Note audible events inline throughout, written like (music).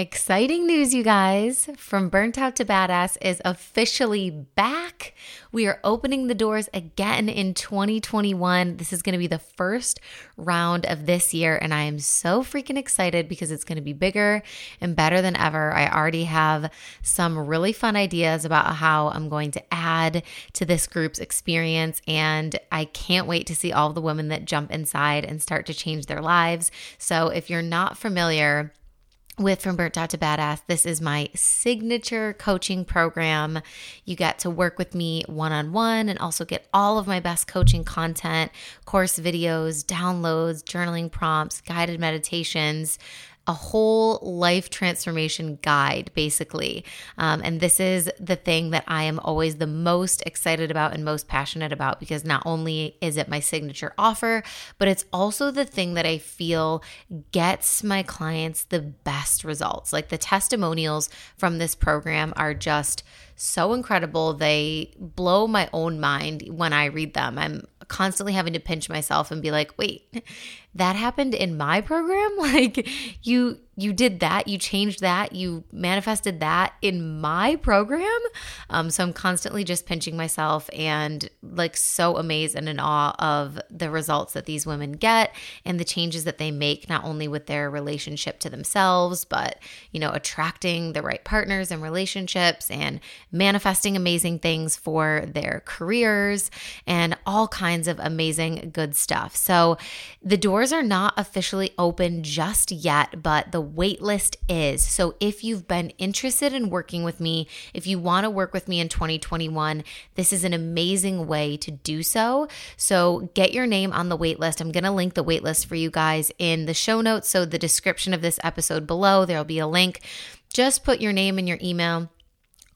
Exciting news, you guys. From Burnt Out to Badass is officially back. We are opening the doors again in 2021. This is going to be the first round of this year, and I am so freaking excited because it's going to be bigger and better than ever. I already have some really fun ideas about how I'm going to add to this group's experience, and I can't wait to see all the women that jump inside and start to change their lives. So, if you're not familiar, with From Burnt Out to Badass. This is my signature coaching program. You get to work with me one on one and also get all of my best coaching content, course videos, downloads, journaling prompts, guided meditations, a whole life transformation guide, basically. Um, and this is the thing that I am always the most excited about and most passionate about because not only is it my signature offer, but it's also the thing that I feel gets my clients the best results. Like the testimonials from this program are just so incredible. They blow my own mind when I read them. I'm constantly having to pinch myself and be like, wait, that happened in my program? (laughs) Like you you did that, you changed that, you manifested that in my program. Um, so I'm constantly just pinching myself and like so amazed and in awe of the results that these women get and the changes that they make, not only with their relationship to themselves, but, you know, attracting the right partners and relationships and manifesting amazing things for their careers and all kinds of amazing good stuff. So the doors are not officially open just yet, but the waitlist is. So if you've been interested in working with me, if you want to work with me in 2021, this is an amazing way to do so. So get your name on the waitlist. I'm going to link the waitlist for you guys in the show notes. So the description of this episode below, there'll be a link. Just put your name and your email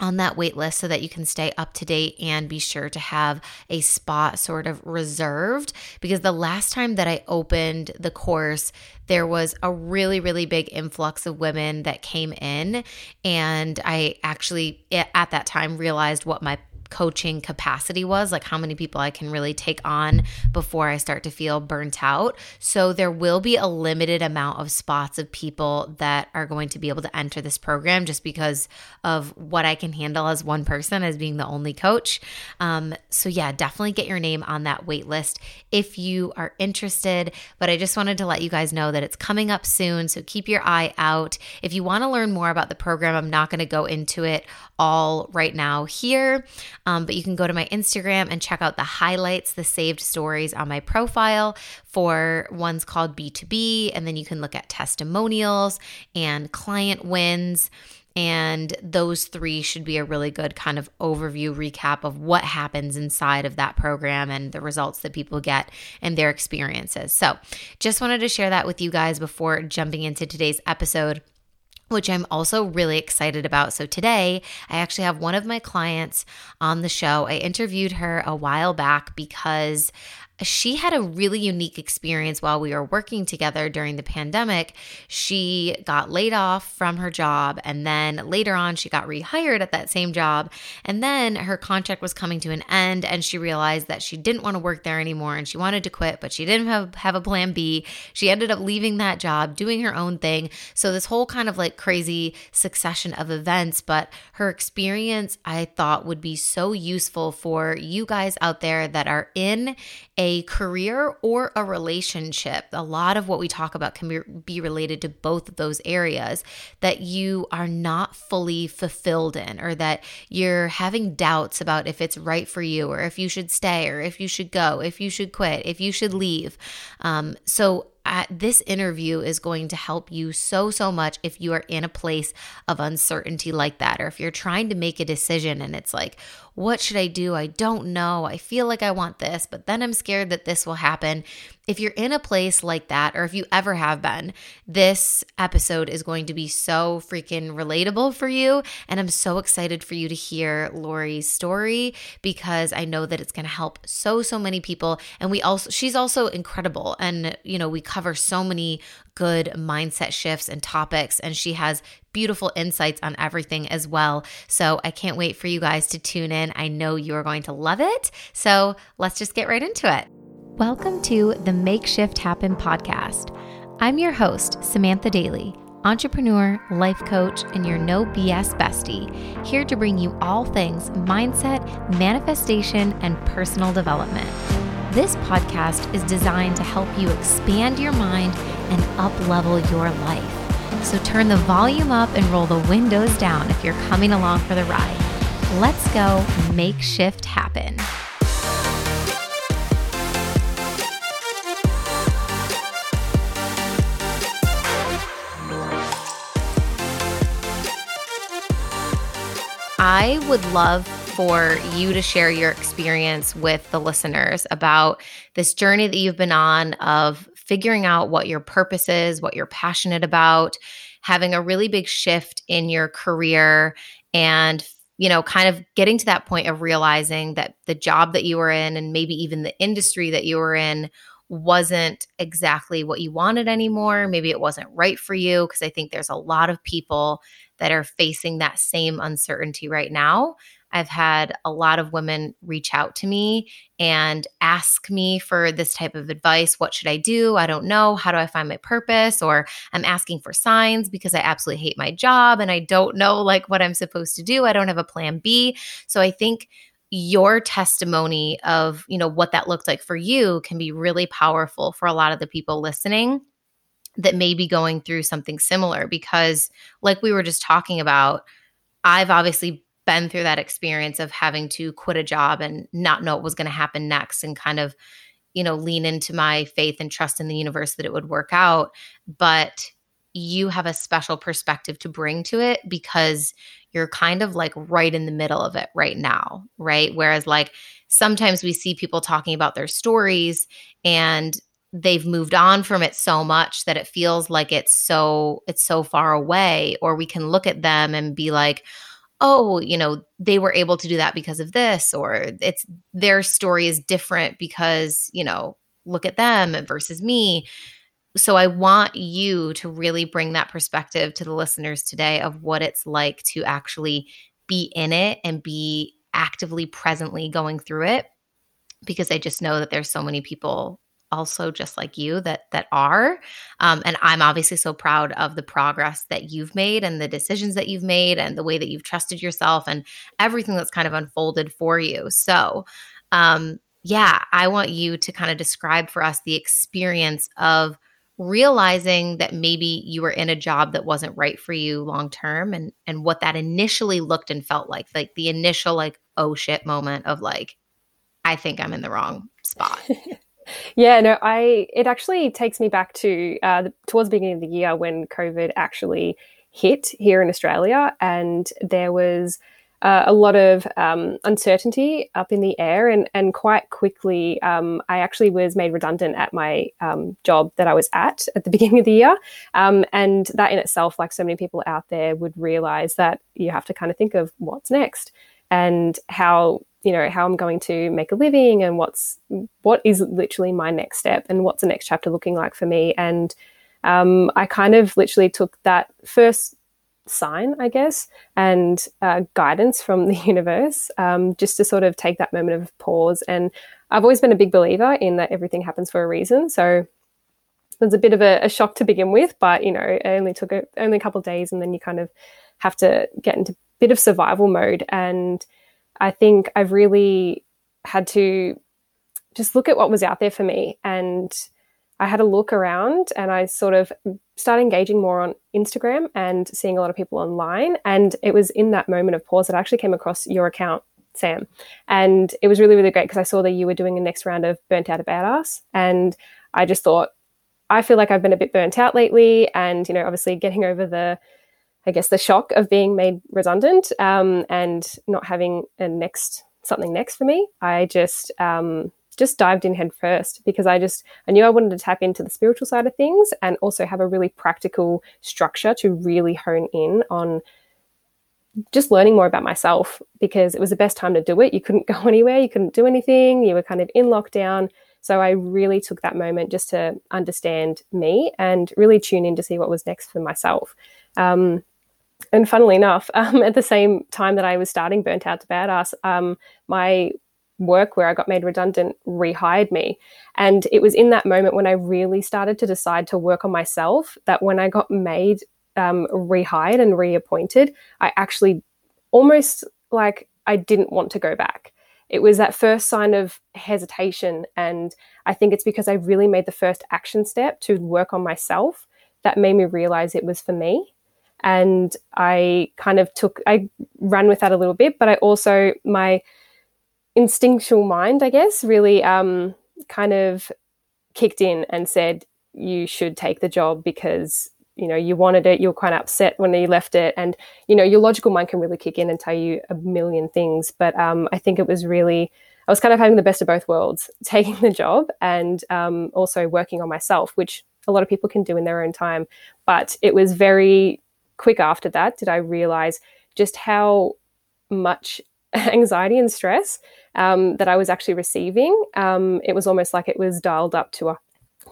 on that wait list so that you can stay up to date and be sure to have a spot sort of reserved. Because the last time that I opened the course there was a really really big influx of women that came in. And I actually at that time realized what my coaching capacity was, like how many people I can really take on before I start to feel burnt out. So there will be a limited amount of spots of people that are going to be able to enter this program just because of what I can handle as one person, as being the only coach. Um, so, yeah, definitely get your name on that wait list if you are interested. But I just wanted to let you guys know that it's coming up soon. So keep your eye out. If you want to learn more about the program, I'm not going to go into it all right now here. Um, but you can go to my Instagram and check out the highlights, the saved stories on my profile for ones called B2B. And then you can look at testimonials and client wins. And those three should be a really good kind of overview recap of what happens inside of that program and the results that people get and their experiences. So, just wanted to share that with you guys before jumping into today's episode which I'm also really excited about. So today, I actually have one of my clients on the show. I interviewed her a while back because she had a really unique experience while we were working together during the pandemic. She got laid off from her job, and then later on, she got rehired at that same job. And then her contract was coming to an end, and she realized that she didn't want to work there anymore and she wanted to quit, but she didn't have, have a plan B. She ended up leaving that job, doing her own thing. So, this whole kind of like crazy succession of events, but her experience I thought would be so useful for you guys out there that are in a career or a relationship. A lot of what we talk about can be, related to both of those areas that you are not fully fulfilled in, or that you're having doubts about if it's right for you, or if you should stay, or if you should go, if you should quit, if you should leave. Um, so, this interview is going to help you so, so much if you are in a place of uncertainty like that, or if you're trying to make a decision and it's like, what should I do? I don't know. I feel like I want this, but then I'm scared that this will happen. If you're in a place like that, or if you ever have been, this episode is going to be so freaking relatable for you. And I'm so excited for you to hear Lori's story because I know that it's going to help so, so many people. And we also, she's also incredible. And, you know, we cover so many good mindset shifts and topics. And she has beautiful insights on everything as well. So I can't wait for you guys to tune in. I know you are going to love it. So let's just get right into it. Welcome to the Make Shift Happen podcast. I'm your host, Samantha Daily. entrepreneur, life coach, and your no BS bestie, here to bring you all things mindset, manifestation, and personal development. This podcast is designed to help you expand your mind and up level your life. So turn the volume up and roll the windows down if you're coming along for the ride. Let's go make shift happen. I would love for you to share your experience with the listeners about this journey that you've been on of figuring out what your purpose is, what you're passionate about, having a really big shift in your career and you know, kind of getting to that point of realizing that the job that you were in and maybe even the industry that you were in wasn't exactly what you wanted anymore. Maybe it wasn't right for you. Because I think there's a lot of people that are facing that same uncertainty right now. I've had a lot of women reach out to me and ask me for this type of advice. What should I do? I don't know. How do I find my purpose? Or I'm asking for signs because I absolutely hate my job and I don't know like what I'm supposed to do. I don't have a plan B. So I think your testimony of, you know, what that looked like for you can be really powerful for a lot of the people listening that may be going through something similar because like we were just talking about i've obviously been through that experience of having to quit a job and not know what was going to happen next and kind of you know lean into my faith and trust in the universe that it would work out. But you have a special perspective to bring to it because you're kind of like right in the middle of it right now right? Whereas like sometimes we see people talking about their stories and they've moved on from it so much that it feels like it's so it's so far away or we can look at them and be like oh you know they were able to do that because of this or it's their story is different because you know look at them versus me. So i want you to really bring that perspective to the listeners today of what it's like to actually be in it and be actively presently going through it because i just know that there's so many people also just like you that that are. Um, and i'm obviously so proud of the progress that you've made and the decisions that you've made and the way that you've trusted yourself and everything that's kind of unfolded for you. So um, yeah i want you to kind of describe for us the experience of realizing that maybe you were in a job that wasn't right for you long term and and what that initially looked and felt like like the initial like oh shit moment of like i think i'm in the wrong spot (laughs) Yeah, no, I it actually takes me back to uh, the, towards the beginning of the year when COVID actually hit here in Australia, and there was uh, a lot of um, uncertainty up in the air, and and quite quickly, um, I actually was made redundant at my um, job that I was at at the (laughs) beginning of the year, um, and that in itself, like so many people out there, would realize that you have to kind of think of what's next and how you know how i'm going to make a living and what's what is literally my next step and what's the next chapter looking like for me. And um, i kind of literally took that first sign i guess and uh, guidance from (laughs) the universe um, just to sort of take that moment of pause. And i've always been a big believer in that everything happens for a reason. So it was a bit of a, a shock to begin with but you know it only took a, only a couple of days and then you kind of have to get into a bit of survival mode. And I think I've really had to just look at what was out there for me. And I had a look around and I sort of started engaging more on Instagram and seeing a lot of people online. And it was in that moment of pause that I actually came across your account, Sam. And it was really, really great because I saw that you were doing a next round of Burnt Out a Badass. And I just thought, I feel like I've been a bit burnt out lately. And, you know, obviously getting over the I guess, the shock of being made redundant um, and not having a next something next for me. I just um, just dived in head first because I just I knew I wanted to tap into the spiritual side of things and also have a really practical structure to really hone in on just learning more about myself because it was the best time to do it. You couldn't (laughs) go anywhere, you couldn't do anything, you were kind of in lockdown. So I really took that moment just to understand me and really tune in to see what was next for myself. Um, and funnily enough, (laughs) um, at the same time that I was starting Burnt Out to Badass, um, my work where I got made redundant rehired me. And it was in that moment when I really started to decide to work on myself that when I got made um, rehired and reappointed, I actually almost like I didn't want to go back. It was that first sign of hesitation. And I think it's because I really made the first action step to work on myself that made me realize it was for me. And I kind of took, I ran with that a little bit, but I also, my instinctual mind, I guess, really um, kind of kicked in and said, you should take the job because you know you wanted it you were quite upset when you left it. And you know your logical mind can really kick in and tell you a million things but um, i think it was really i was kind of having the best of both worlds (laughs) taking the job and um, also working on myself which a lot of people can do in their own time. But it was very quick after that did i realize just how much (laughs) anxiety and stress um, that i was actually receiving. Um, it was almost like it was dialed up to a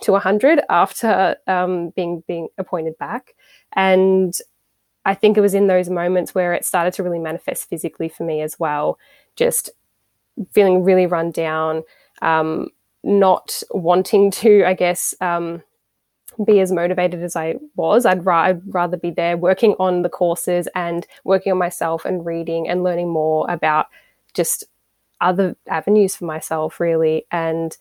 to 100 after um, being being appointed back. And i think it was in those moments where it started to really manifest physically for me as well just feeling really run down um, not wanting to i guess um, be as motivated as i was I'd, ra- I'd rather be there working on the courses and working on myself and reading and learning more about just other avenues for myself really and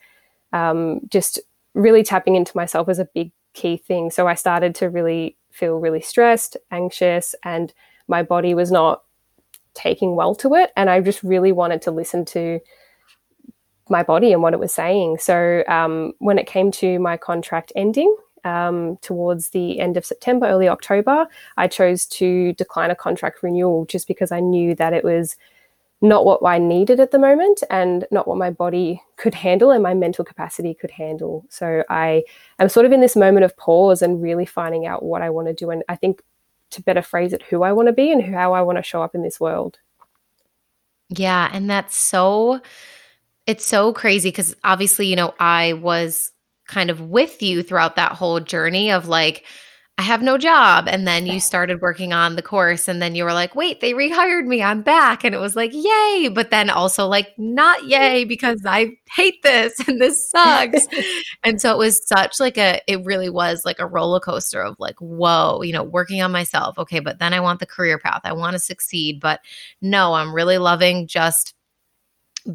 um, just really tapping into myself was a big key thing. So I started to really feel really stressed, anxious, and my body was not taking well to it. And I just really wanted to listen to my body and what it was saying. So um, when it came to my contract ending, um, towards the end of September, early October, I chose to decline a contract renewal just because I knew that it was not what I needed at the moment and not what my body could handle and my mental capacity could handle. So I am sort of in this moment of pause and really finding out what I want to do. And I think to better phrase it, who I want to be and how I want to show up in this world. Yeah. And that's so, it's so crazy because obviously, you know, I was kind of with you throughout that whole journey of like, I have no job. And then you started working on the course, and then you were like, wait, they rehired me. I'm back. And it was like, yay. But then also, like, not yay because I hate this and this sucks. (laughs) and so it was such like a, it really was like a roller coaster of like, whoa, you know, working on myself. Okay. But then I want the career path. I want to succeed. But no, I'm really loving just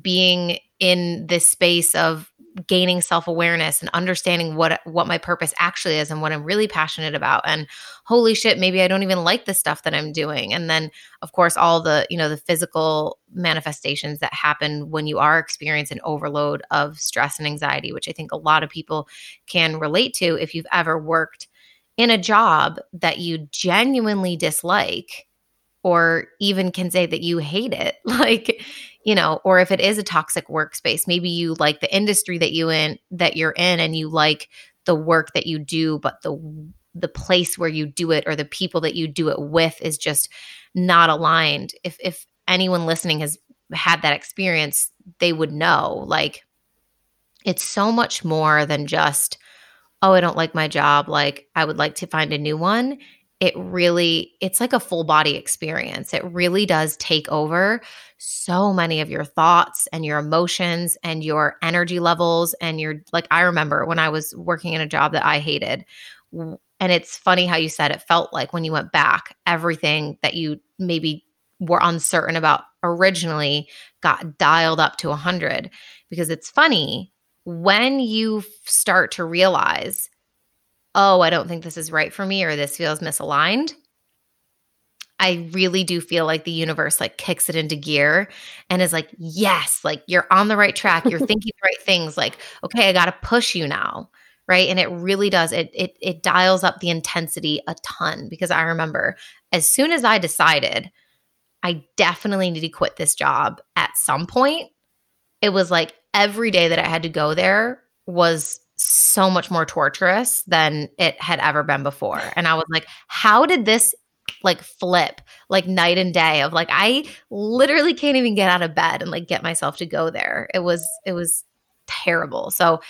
being in this space of gaining self-awareness and understanding what what my purpose actually is and what I'm really passionate about. And holy shit maybe I don't even like the stuff that I'm doing. And then of course all the you know the physical manifestations that happen when you are experiencing overload of stress and anxiety which I think a lot of people can relate to if you've ever worked in a job that you genuinely dislike or even can say that you hate it. (laughs) Like you know or if it is a toxic workspace maybe you like the industry that you in that you're in and you like the work that you do but the the place where you do it or the people that you do it with is just not aligned. If if anyone listening has had that experience they would know like it's so much more than just oh i don't like my job. Like i would like to find a new one it really it's like a full body experience. It really does take over so many of your thoughts and your emotions and your energy levels and your like i remember when i was working in a job that i hated and it's funny how you said it felt like when you went back everything that you maybe were uncertain about originally got dialed up to 100 because it's funny when you start to realize oh, I don't think this is right for me or this feels misaligned, I really do feel like the universe like kicks it into gear and is like, yes, like you're on the right track. You're (laughs) thinking the right things. Like, okay, I got to push you now. Right. And it really does. It, it, it dials up the intensity a ton because I remember as soon as I decided I definitely need to quit this job at some point, it was like every day that I had to go there was so much more torturous than it had ever been before. And I was like, how did this like flip like night and day of like I literally can't even get out of bed and like get myself to go there. It was it was terrible. So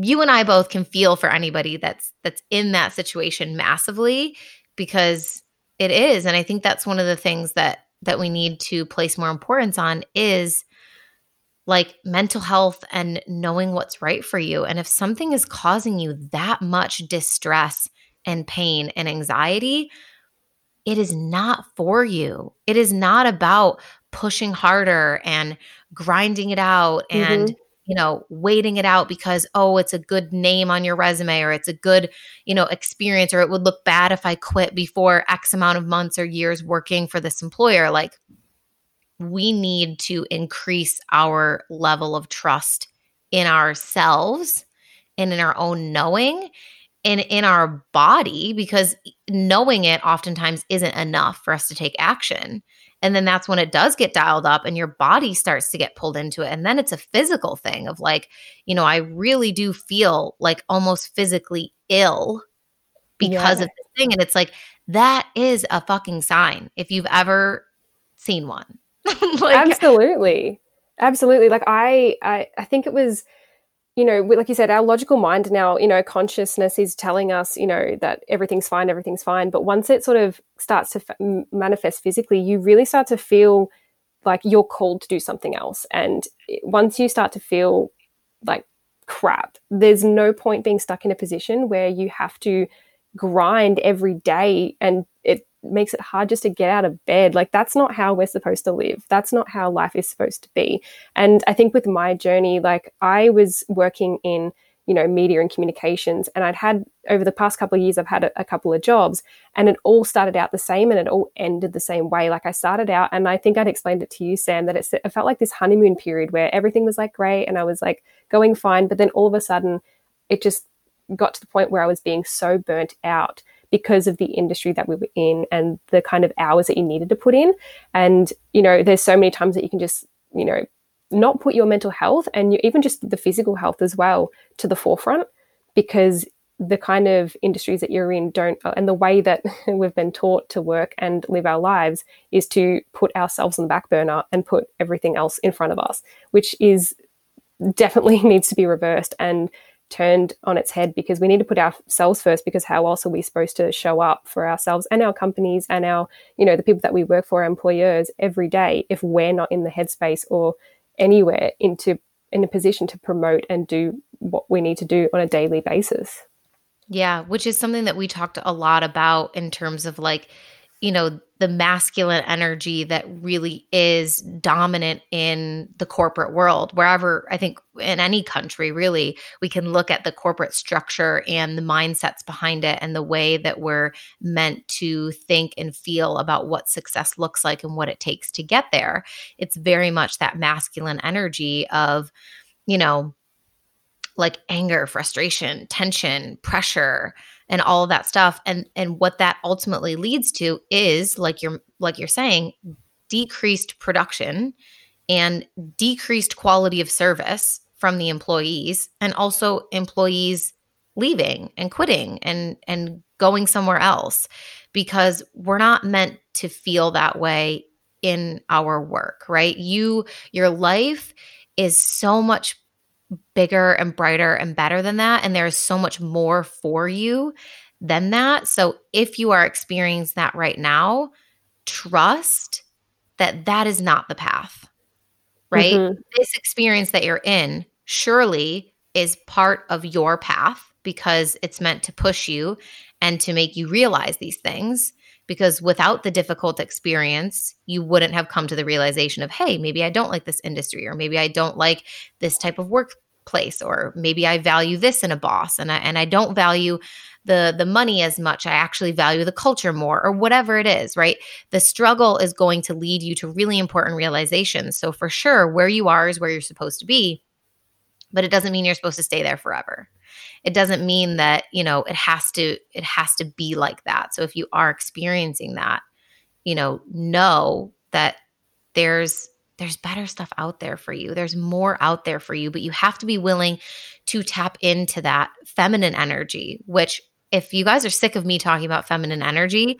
you and I both can feel for anybody that's that's in that situation massively because it is and I think that's one of the things that that we need to place more importance on is like mental health and knowing what's right for you. And if something is causing you that much distress and pain and anxiety, it is not for you. It is not about pushing harder and grinding it out and mm-hmm. you know waiting it out because oh it's a good name on your resume or it's a good you know experience or it would look bad if i quit before x amount of months or years working for this employer like we need to increase our level of trust in ourselves and in our own knowing and in our body because knowing it oftentimes isn't enough for us to take action. And then that's when it does get dialed up and your body starts to get pulled into it. And then it's a physical thing of like, you know, I really do feel like almost physically ill because yeah. of this thing. And it's like, that is a fucking sign if you've ever seen one. (laughs) like, Absolutely. Absolutely. Like I, I I think it was you know, like you said, our logical mind our, you know, consciousness is telling us, you know, that everything's fine, everything's fine. But once it sort of starts to f- manifest physically, you really start to feel like you're called to do something else. And once you start to feel like crap, there's no point being stuck in a position where you have to grind every day and it makes it hard just to get out of bed. Like that's not how we're supposed to live. That's not how life is supposed to be. And I think with my journey, like I was working in, you know, media and communications, and I'd had over the past couple of years, I've had a, a couple of jobs, and it all started out the same, and it all ended the same way. Like I started out, and I think I'd explained it to you, Sam, that it, it felt like this honeymoon period where everything was like great, and I was like going fine, but then all of a sudden, it just got to the point where I was being so burnt out because of the industry that we were in and the kind of hours that you needed to put in. And, you know, there's so many times that you can just, you know, not put your mental health and you, even just the physical health as well to the forefront because the kind of industries that you're in don't uh, and the way that (laughs) we've been taught to work and live our lives is to put ourselves on the back burner and put everything else in front of us which is definitely (laughs) needs to be reversed and turned on its head because we need to put ourselves first because how else are we supposed to show up for ourselves and our companies and our you know the people that we work for our employers every day if we're not in the headspace or anywhere into in a position to promote and do what we need to do on a daily basis. Yeah which is something that we talked a lot about in terms of like you know the masculine energy that really is dominant in the corporate world. Wherever i think in any country really we can look at the corporate structure and the mindsets behind it and the way that we're meant to think and feel about what success looks like and what it takes to get there. It's very much that masculine energy of you know like anger frustration tension pressure and all of that stuff. And and what that ultimately leads to is like you're like you're saying decreased production and decreased quality of service from the employees and also employees leaving and quitting and and going somewhere else because we're not meant to feel that way in our work right? You your life is so much bigger and brighter and better than that. And there is so much more for you than that. So if you are experiencing that right now, trust that that is not the path, right? Mm-hmm. This experience that you're in surely is part of your path because it's meant to push you and to make you realize these things. Because without the difficult experience, you wouldn't have come to the realization of, hey, maybe I don't like this industry, or maybe I don't like this type of workplace, or maybe I value this in a boss and I and I don't value the the money as much. I actually value the culture more or whatever it is right? The struggle is going to lead you to really important realizations. So for sure where you are is where you're supposed to be but it doesn't mean you're supposed to stay there forever it doesn't mean that you know it has to it has to be like that so if you are experiencing that you know know that there's there's better stuff out there for you. There's more out there for you, but you have to be willing to tap into that feminine energy, which if you guys are sick of me talking about feminine energy,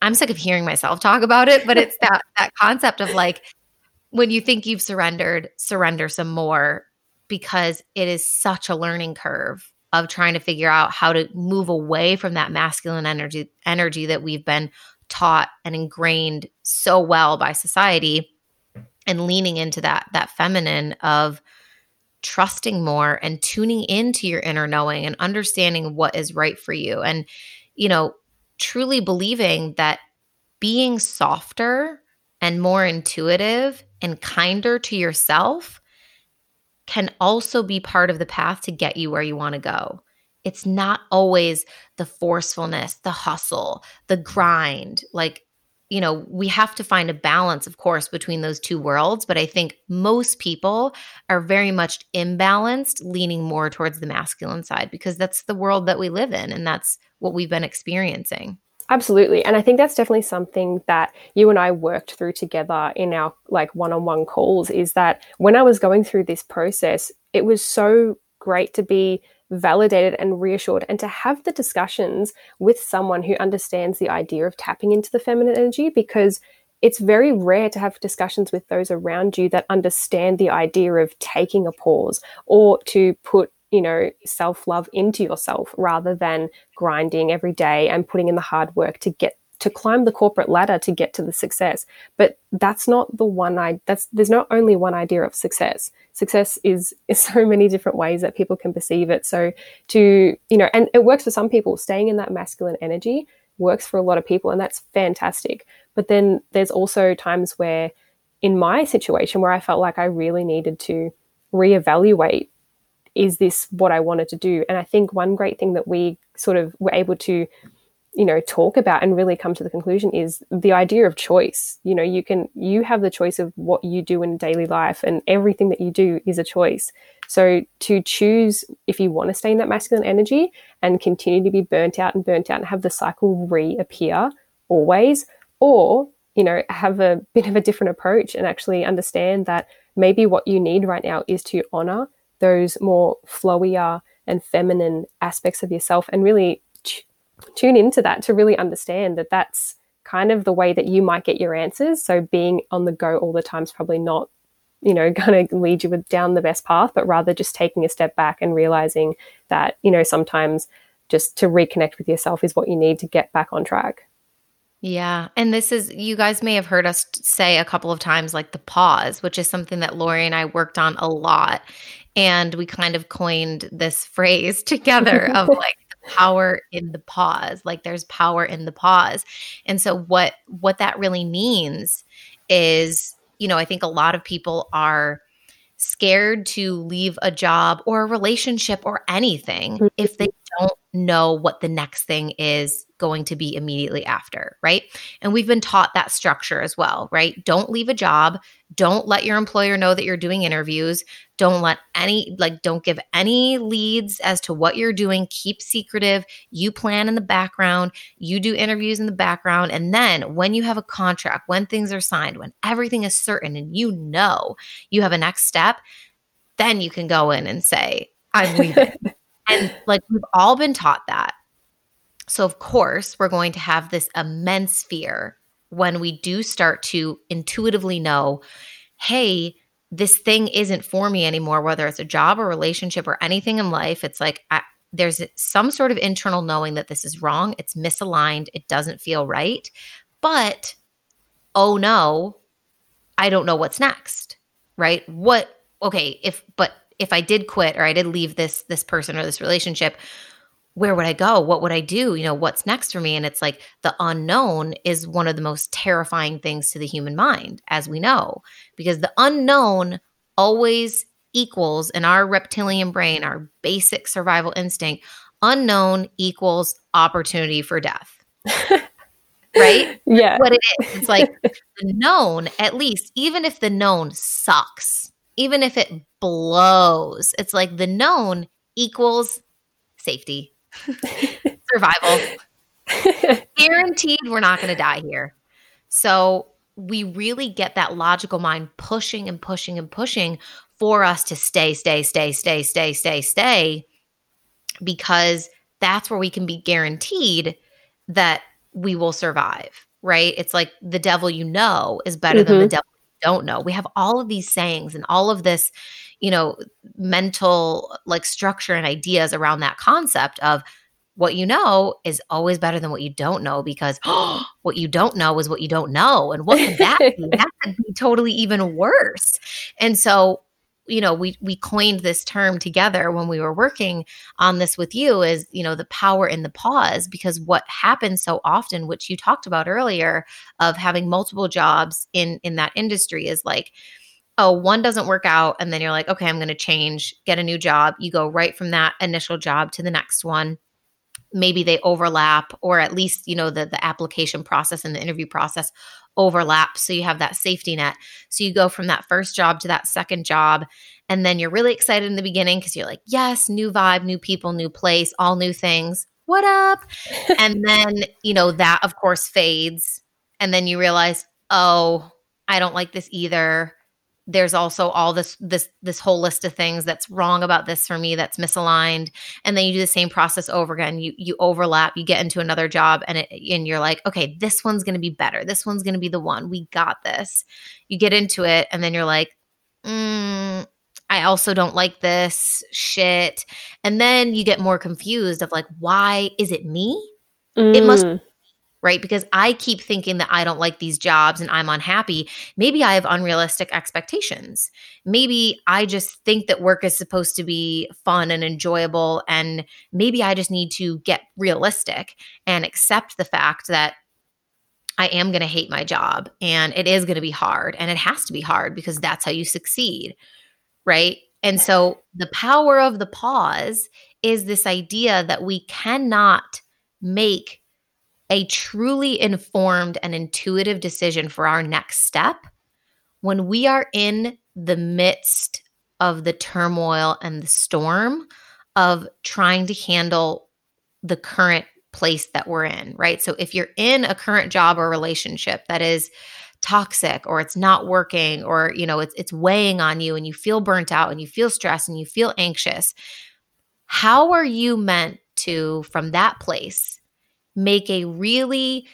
I'm sick of hearing myself talk about it, but it's that (laughs) that concept of like when you think you've surrendered, surrender some more because it is such a learning curve of trying to figure out how to move away from that masculine energy energy that we've been taught and ingrained so well by society and leaning into that that feminine of trusting more and tuning into your inner knowing and understanding what is right for you. And you know, truly believing that being softer and more intuitive and kinder to yourself can also be part of the path to get you where you want to go. It's not always the forcefulness, the hustle, the grind. Like, you know, we have to find a balance, of course, between those two worlds. But I think most people are very much imbalanced, leaning more towards the masculine side because that's the world that we live in and that's what we've been experiencing. Absolutely. And I think that's definitely something that you and I worked through together in our like one-on-one calls is that when I was going through this process, it was so great to be validated and reassured and to have the discussions with someone who understands the idea of tapping into the feminine energy because it's very rare to have discussions with those around you that understand the idea of taking a pause or to put you know self love into yourself rather than grinding every day and putting in the hard work to get to climb the corporate ladder to get to the success. But that's not the one i that's there's not only one idea of success. Success is (laughs) is so many different ways that people can perceive it. So to you know and it works for some people. Staying in that masculine energy works for a lot of people and that's fantastic. But then there's also times where in my situation where i felt like i really needed to reevaluate is this what i wanted to do? And i think one great thing that we sort of were able to you know talk about and really come to the conclusion is the idea of choice. You know you can you have the choice of what you do in daily life and everything that you do is a choice. So to choose if you want to stay in that masculine energy and continue to be burnt out and burnt out and have the cycle reappear always or you know have a bit of a different approach and actually understand that maybe what you need right now is to honor those more flowier and feminine aspects of yourself and really tune into that to really understand that that's kind of the way that you might get your answers. So being on the go all the time is probably not, you know, (laughs) going to lead you down the best path, but rather just taking a step back and realizing that, you know, sometimes just to reconnect with yourself is what you need to get back on track. Yeah. And this is, you guys may have heard us say a couple of times, like the pause, which is something that Lori and I worked on a lot. And we kind of coined this phrase (laughs) together of (laughs) like power in the pause like there's power in the pause and so what what that really means is you know i think a lot of people are scared to leave a job or a relationship or anything mm-hmm. if they don't know what the next thing is going to be immediately after, right? And we've been taught that structure as well, right? Don't leave a job. Don't let your employer know that you're doing interviews. Don't let any, like, don't give any leads as to what you're doing. Keep secretive. You plan in the background. You do interviews in the background. And then when you have a contract, when things are signed, when everything is certain and you know you have a next step, then you can go in and say, I'm leaving. (laughs) and (laughs) like, we've all been taught that so, of course, we're going to have this immense fear when we do start to intuitively know, hey, this thing isn't for me anymore, whether it's a job or relationship or anything in life. It's like I, there's some sort of internal knowing that this is wrong, it's misaligned, it doesn't feel right. But oh no, I don't know what's next, right? What, okay, if, but if I did quit or I did leave this this person or this relationship, where would I go? What would I do? You know, what's next for me? And it's like the unknown is one of the most terrifying things to the human mind, as we know, because the unknown always equals in our reptilian brain, our basic survival instinct, unknown equals opportunity for death. (laughs) right? Yeah. What it is. It's like the known, at least, even if the known sucks, even if it blows, it's like the known equals safety, (laughs) survival. (laughs) Guaranteed we're not going to die here. So we really get that logical mind pushing and pushing and pushing for us to stay, stay, stay, stay, stay, stay, stay, because that's where we can be guaranteed that we will survive, right? It's like the devil you know is better mm-hmm. than the mm-hmm. devil don't know. We have all of these sayings and all of this you know, mental like structure and ideas around that concept of what you know is always better than what you don't know because oh, (gasps) what you don't know is what you don't know. And what could that be? (laughs) that could be totally even worse. And so you know we we coined this term together when we were working on this with you is you know the power in the pause because what happens so often which you talked about earlier of having multiple jobs in in that industry is like oh one doesn't work out and then you're like okay i'm going to change get a new job. You go right from that initial job to the next one. Maybe they overlap or at least you know the the application process and the interview process overlap so you have that safety net. So you go from that first job to that second job and then you're really excited in the beginning because you're like yes new vibe new people new place all new things. What up? (laughs) And then you know that of course fades and then you realize oh i don't like this either there's also all this this this whole list of things that's wrong about this for me that's misaligned. And then you do the same process over again. You you overlap you get into another job and it and you're like okay this one's going to be better. This one's going to be the one. We got this. You get into it and then you're like mm, I also don't like this shit. And then you get more confused of like why is it me? Mm. it must mm right? Because I keep thinking that I don't like these jobs and I'm unhappy. Maybe I have unrealistic expectations. Maybe I just think that work is supposed to be fun and enjoyable. And maybe I just need to get realistic and accept the fact that I am going to hate my job and it is going to be hard and it has to be hard because that's how you succeed, right? And so the power of the pause is this idea that we cannot make a truly informed and intuitive decision for our next step when we are in the midst of the turmoil and the storm of trying to handle the current place that we're in, right? So if you're in a current job or relationship that is toxic or it's not working or you know it's it's weighing on you and you feel burnt out and you feel stressed and you feel anxious, how are you meant to from that place make a really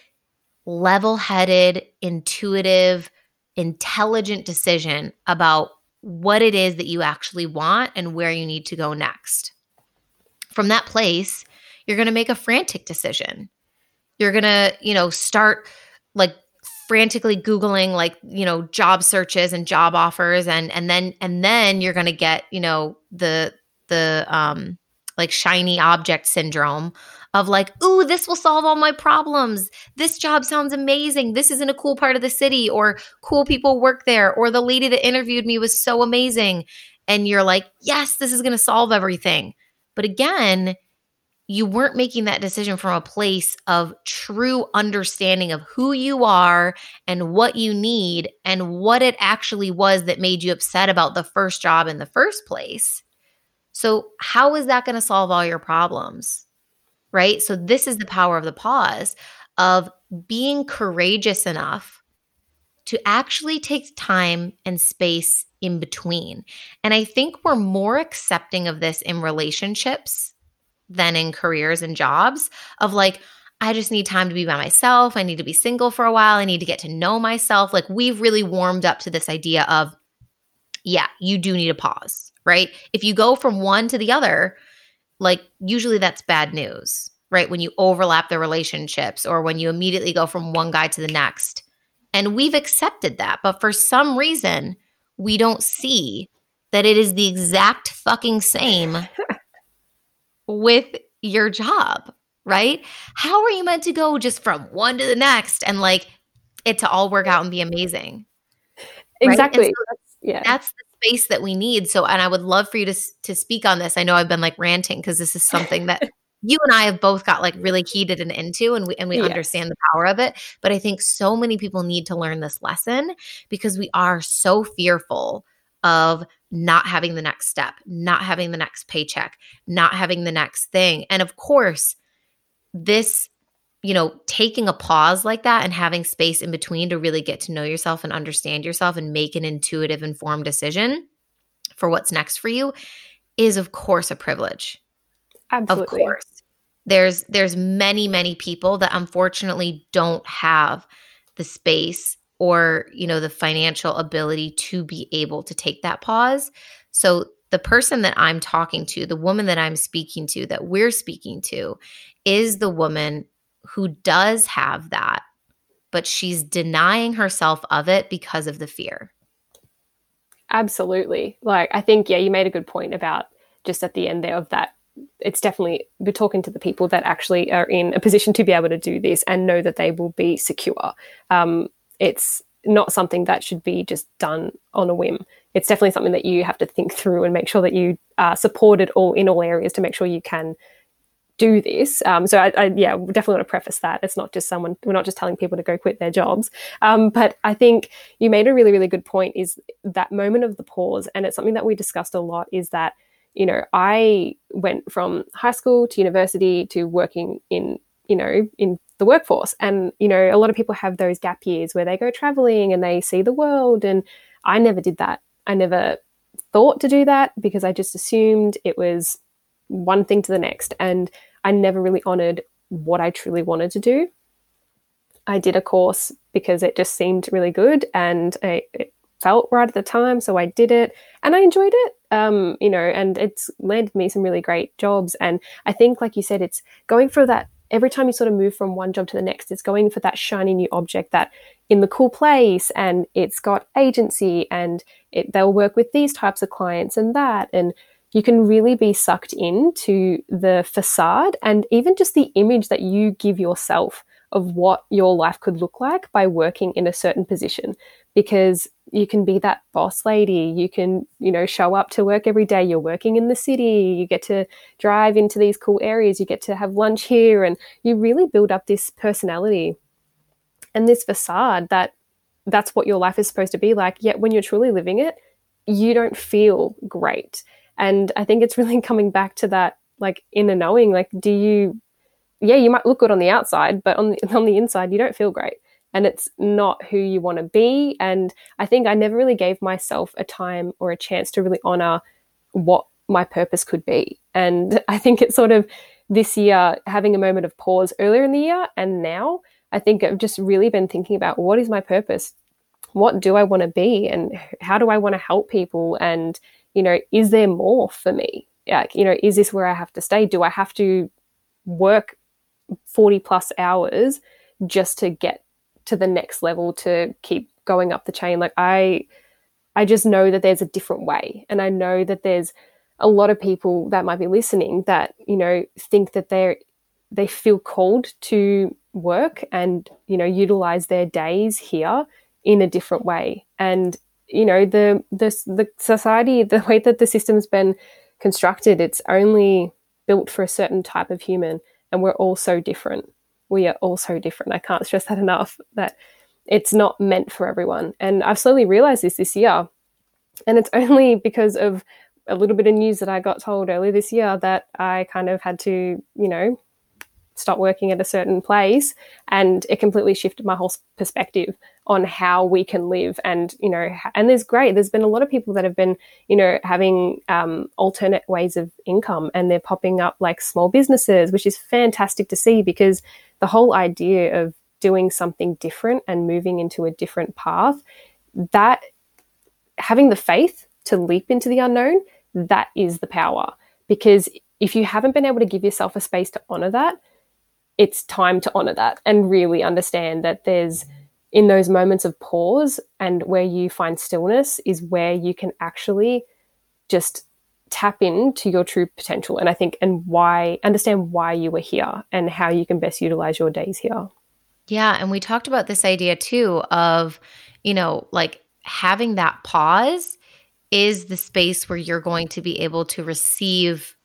level headed, intuitive, intelligent decision about what it is that you actually want and where you need to go next. From that place, you're going to make a frantic decision. You're going to, you know, start like frantically googling like, you know, job searches and job offers and and then and then you're going to get, you know, the the um like shiny object syndrome of like, ooh, this will solve all my problems. This job sounds amazing. This is in a cool part of the city, or cool people work there, or the lady that interviewed me was so amazing. And you're like, yes, this is going to solve everything. But again, you weren't making that decision from a place of true understanding of who you are and what you need and what it actually was that made you upset about the first job in the first place. So, how is that going to solve all your problems? Right. So, this is the power of the pause of being courageous enough to actually take time and space in between. And I think we're more accepting of this in relationships than in careers and jobs of like, I just need time to be by myself. I need to be single for a while. I need to get to know myself. Like, we've really warmed up to this idea of, yeah, you do need a pause right? If you go from one to the other, like usually that's bad news, right? When you overlap the relationships or when you immediately go from one guy to the next. And we've accepted that. But for some reason, we don't see that it is the exact fucking same (laughs) with your job, right? How are you meant to go just from one to the next and like it to all work out and be amazing? Exactly. Right? So that's, yeah. That's space that we need. So, and I would love for you to to speak on this. I know I've been like ranting because this is something that (laughs) you and I have both got like really heated and into, and we and we yes. understand the power of it. But I think so many people need to learn this lesson because we are so fearful of not having the next step, not having the next paycheck, not having the next thing. And of course, this you know, taking a pause like that and having space in between to really get to know yourself and understand yourself and make an intuitive, informed decision for what's next for you is of course a privilege. Absolutely. Of course. There's there's many many people that unfortunately don't have the space or, you know, the financial ability to be able to take that pause. So the person that I'm talking to, the woman that I'm speaking to, that we're speaking to, is the woman who does have that, but she's denying herself of it because of the fear. Absolutely. Like, I think, yeah, you made a good point about just at the end there of that. It's definitely, we're talking to the people that actually are in a position to be able to do this and know that they will be secure. Um, it's not something that should be just done on a whim. It's definitely something that you have to think through and make sure that you are supported all in all areas to make sure you can do this. Um, so I, I, yeah, definitely want to preface that it's not just someone. We're not just telling people to go quit their jobs. Um, but I think you made a really, really good point. Is that moment of the pause, and it's something that we discussed a lot. Is that you know I went from high school to university to working in you know in the workforce, and you know a lot of people have those gap years where they go traveling and they see the world, and I never did that. I never thought to do that because I just assumed it was one thing to the next. And I never really honored what I truly wanted to do. I did a course because it just seemed really good and it felt right at the time. So I did it and I enjoyed it. Um, you know, and it's landed me some really great jobs. And I think, like you said, it's going for that every time you sort of move from one job to the next, it's going for that shiny new object that in the cool place and it's got agency and it, they'll work with these types of clients and that. And you can really be sucked into the facade and even just the image that you give yourself of what your life could look like by working in a certain position. Because you can be that boss lady you can you know show up to work every day you're working in the city you get to drive into these cool areas you get to have lunch here and you really build up this personality and this facade that that's what your life is supposed to be like. Yet when you're truly living it you don't feel great and I think it's really (laughs) coming back to that like inner knowing. Like, do you, yeah, you might look good on the outside, but on the, (laughs) on the inside, you don't feel great. And it's not who you want to be. And I think I never really gave myself a time or a chance to really honor what my purpose could be. And (laughs) I think it's sort of this year having a moment of pause earlier in the year and now. I think I've just really been thinking about what is my purpose? What do I want to be? And how do I want to help people? And you know, is there more for me? Like, you know, is this where I have to stay? Do I have to work 40 plus hours just to get to the next level to keep going up the chain? Like I I just know that there's a different way. And I know that there's a lot of people that might be listening that, you know, think that they're they feel called to work and, you know, utilize their days here in a different way. And you know the the the society the way that the system's been constructed it's only built for a certain type of human and we're all so different. We are all so different. I can't stress that (laughs) enough that it's not meant for everyone. And i've slowly realized this this year and it's only because of a little bit of news that i got told earlier this year that i kind of had to you know stop working at a certain place and it completely shifted my whole perspective on how we can live. And you know and there's great there's been a lot of people that have been you know having um, alternate ways of income and they're popping up like small businesses which is fantastic to see because the whole idea of doing something different and moving into a different path that having the faith to leap into the unknown that is the power. Because if you haven't been able to give yourself a space to honor that it's time to honor that and really understand that there's in those moments of pause and where you find stillness is where you can actually just tap into your true potential. And i think and why understand why you were here and how you can best utilize your days here. Yeah and we talked about this idea too of you know like having that pause is the space where you're going to be able to receive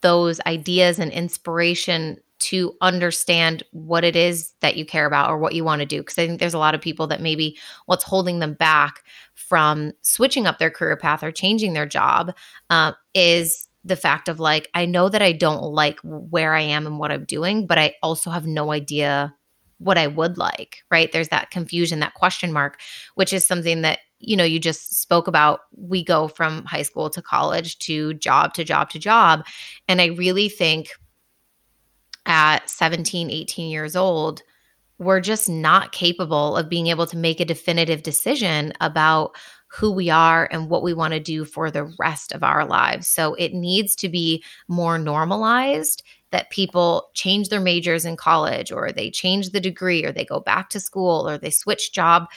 those ideas and inspiration to understand what it is that you care about or what you want to do. Because I think there's a lot of people that maybe what's holding them back from switching up their career path or changing their job uh, is the fact of like, I know that I don't like where I am and what I'm doing, but I also have no idea what I would like, right? There's that confusion, that question mark, which is something that you know you just spoke about we go from high school to college to job to job to job and i really think at 17, 18 years old, we're just not capable of being able to make a definitive decision about who we are and what we want to do for the rest of our lives. So it needs to be more normalized that people change their majors in college or they change the degree or they go back to school or they switch job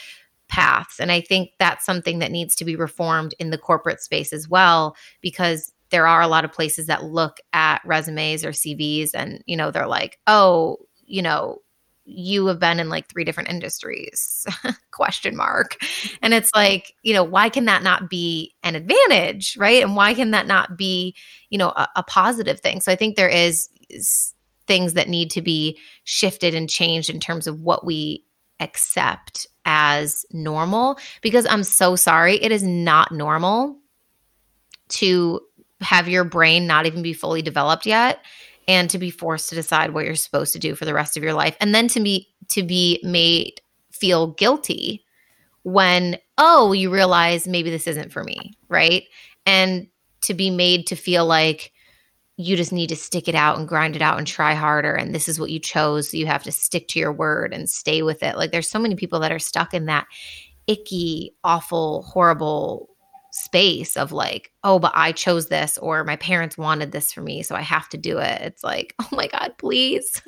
paths. And I think that's something that needs to be reformed in the corporate space as well, because there are a lot of places that look at resumes or CVs and, you know, they're like, oh, you know, you have been in like three different industries (laughs) question mark. And it's like you know why can that not be an advantage right? And why can that not be you know a, a positive thing? So i think there is, is things that need to be shifted and changed in terms of what we accept as normal because i'm so sorry it is not normal to have your brain not even be fully developed yet and to be forced to decide what you're supposed to do for the rest of your life. And then to be to be made feel guilty when oh you realize maybe this isn't for me right? And to be made to feel like you just need to stick it out and grind it out and try harder. And this is what you chose. So you have to stick to your word and stay with it. Like there's so many people that are stuck in that icky awful horrible space of like, oh, but I chose this or my parents wanted this for me, so I have to do it. It's like, (laughs) oh my God, please,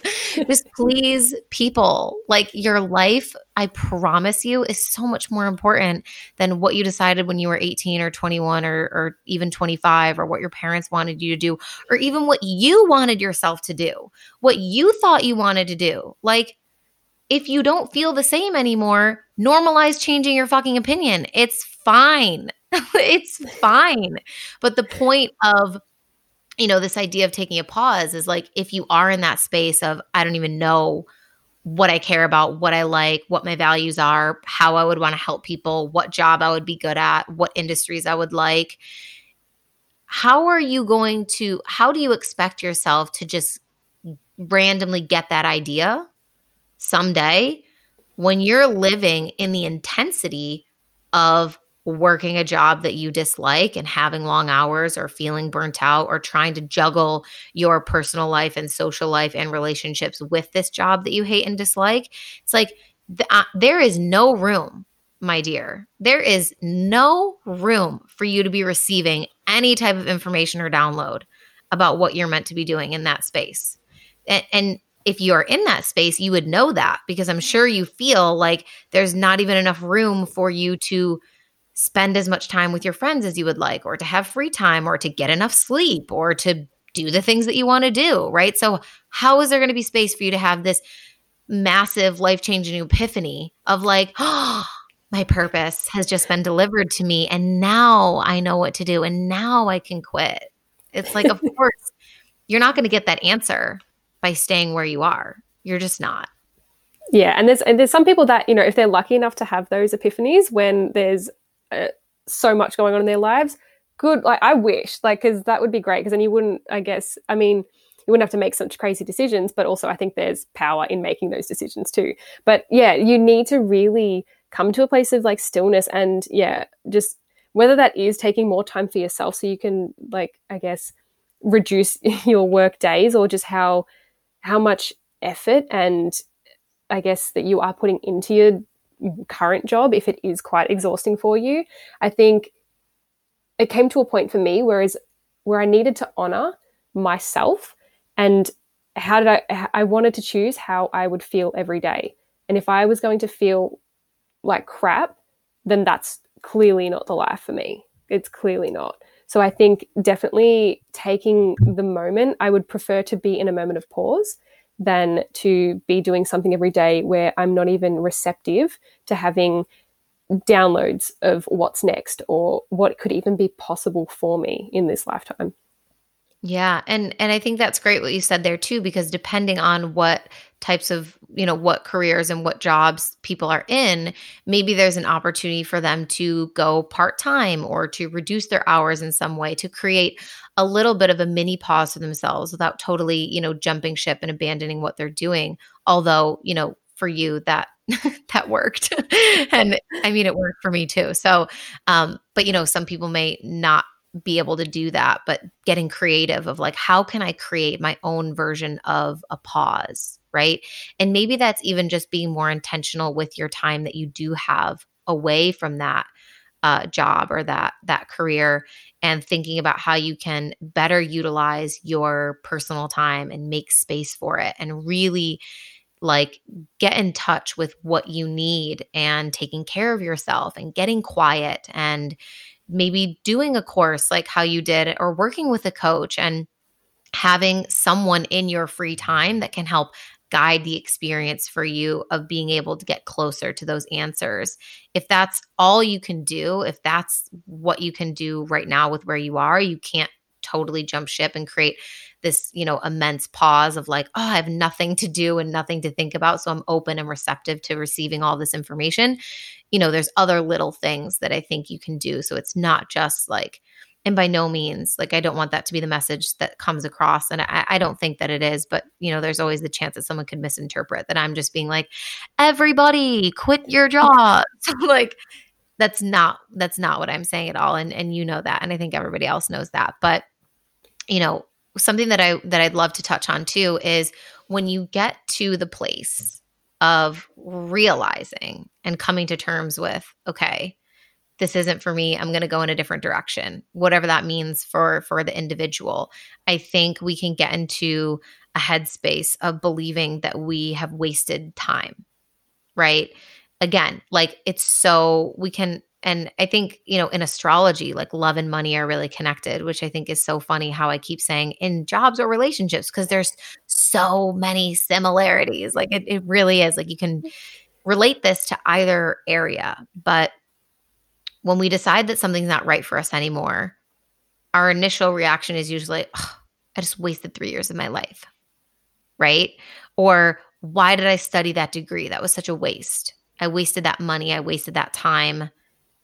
just (laughs) please, people, like your life, I promise you, is so much more important than what you decided when you were 18 or 21 or, or even 25 or what your parents wanted you to do or even what you wanted yourself to do, what you thought you wanted to do. Like, if you don't feel the same anymore, normalize changing your fucking opinion. It's fine. (laughs) it's fine. But the point of, you know, this idea of taking a pause is like if you are in that space of, I don't even know what I care about, what I like, what my values are, how I would want to help people, what job I would be good at, what industries I would like. How are you going to, how do you expect yourself to just randomly get that idea someday when you're living in the intensity of working a job that you dislike and having long hours or feeling burnt out or trying to juggle your personal life and social life and relationships with this job that you hate and dislike it's like th- uh, there is no room my dear. There is no room for you to be receiving any type of information or download about what you're meant to be doing in that space. And, and if you're in that space, you would know that because I'm sure you feel like there's not even enough room for you to spend as much time with your friends as you would like, or to have free time, or to get enough sleep, or to do the things that you want to do, right? So, how is there going to be space for you to have this massive life changing epiphany of like, oh, (gasps) my purpose has just been delivered to me, and now I know what to do, and now I can quit? It's like, of (laughs) course, you're not going to get that answer by staying where you are. You're just not. Yeah, and there's and there's some people that you know if they're lucky enough to have those epiphanies when there's uh, so much going on in their lives. Good like i wish like because that would be great because then you wouldn't i guess i mean you wouldn't have to make such crazy decisions but also i think there's power in making those decisions too. But yeah you need to really come to a place of like stillness and yeah just whether that is taking more time for yourself so you can like i guess reduce (laughs) your work days or just how how much effort and i guess that you are putting into your current job if it is quite exhausting for you. I think it came to a point for me whereas where I needed to honor myself and how did I I wanted to choose how I would feel every day. And if I was going to feel like crap, then that's clearly not the life for me. It's clearly not. So I think definitely taking the moment, I would prefer to be in a moment of pause than to be doing something every day where I'm not even receptive to having downloads of what's next or what could even be possible for me in this lifetime. Yeah, and and I think that's great what you said there too because depending on what types of, you know, what careers and what jobs people are in, maybe there's an opportunity for them to go part-time or to reduce their hours in some way to create a little bit of a mini pause for themselves without totally, you know, jumping ship and abandoning what they're doing. Although, you know, for you that (laughs) that worked. (laughs) and I mean it worked for me too. So um but you know, some people may not be able to do that, but getting creative of like how can I create my own version of a pause, right? And maybe that's even just being more intentional with your time that you do have away from that uh, job or that that career and thinking about how you can better utilize your personal time and make space for it and really like get in touch with what you need and taking care of yourself and getting quiet and maybe doing a course like how you did or working with a coach and having someone in your free time that can help guide the experience for you of being able to get closer to those answers. If that's all you can do, if that's what you can do right now with where you are, you can't totally jump ship and create this, you know, immense pause of like, oh, I have nothing to do and nothing to think about. So I'm open and receptive to receiving all this information. You know, there's other little things that I think you can do. So it's not just like, and by no means like i don't want that to be the message that comes across and I, I, don't think that it is but you know there's always the chance that someone could misinterpret that i'm just being like everybody quit your (laughs) jobs (laughs) like that's not that's not what i'm saying at all and and you know that and i think everybody else knows that but you know something that i that i'd love to touch on too is when you get to the place of realizing and coming to terms with okay this isn't for me i'm going to go in a different direction whatever that means for for the individual. I think we can get into a headspace of believing that we have wasted time right? Again like it's so we can and i think you know in astrology like love and money are really connected which i think is so funny how i keep saying in jobs or relationships because there's so many similarities. Like it, it really is. Like you can relate this to either area but when we decide that something's not right for us anymore, our initial reaction is usually, I just wasted three years of my life. Right. Or why did I study that degree? That was such a waste. I wasted that money. I wasted that time.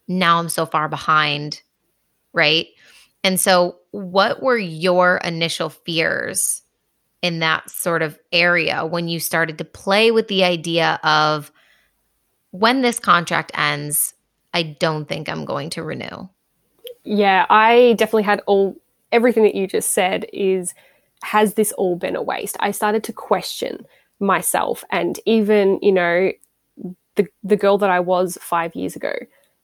Now I'm so far behind. Right. And so, what were your initial fears in that sort of area when you started to play with the idea of when this contract ends, I don't think I'm going to renew. Yeah, I definitely had all everything that you just said is has this all been a waste? I started to question myself and even, you know, the the girl that I was 5 years ago,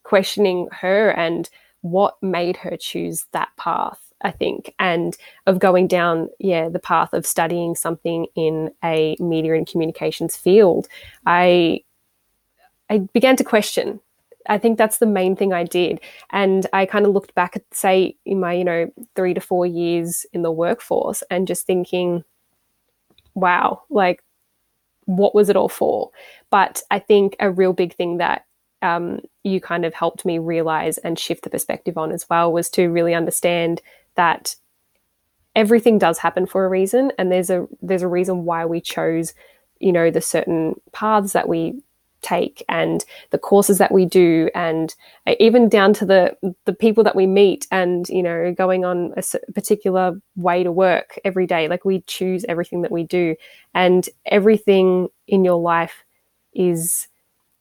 questioning her and what made her choose that path. I think, and of going down, yeah, the path of studying something in a media and communications field, I I began to question I think that's the main thing I did. And I kind of looked back at, say, in my, you know, three to four years in the workforce and just thinking, wow, like, what was it all for? But I think a real big thing that um, you kind of helped me realize and shift the perspective on as well was to really understand that everything does happen for a reason and there's a there's a reason why we chose you know the certain paths that we take and the courses that we do and uh, even down to the the people that we meet and you know going on a particular way to work every day. Like we choose everything that we do and everything in your life is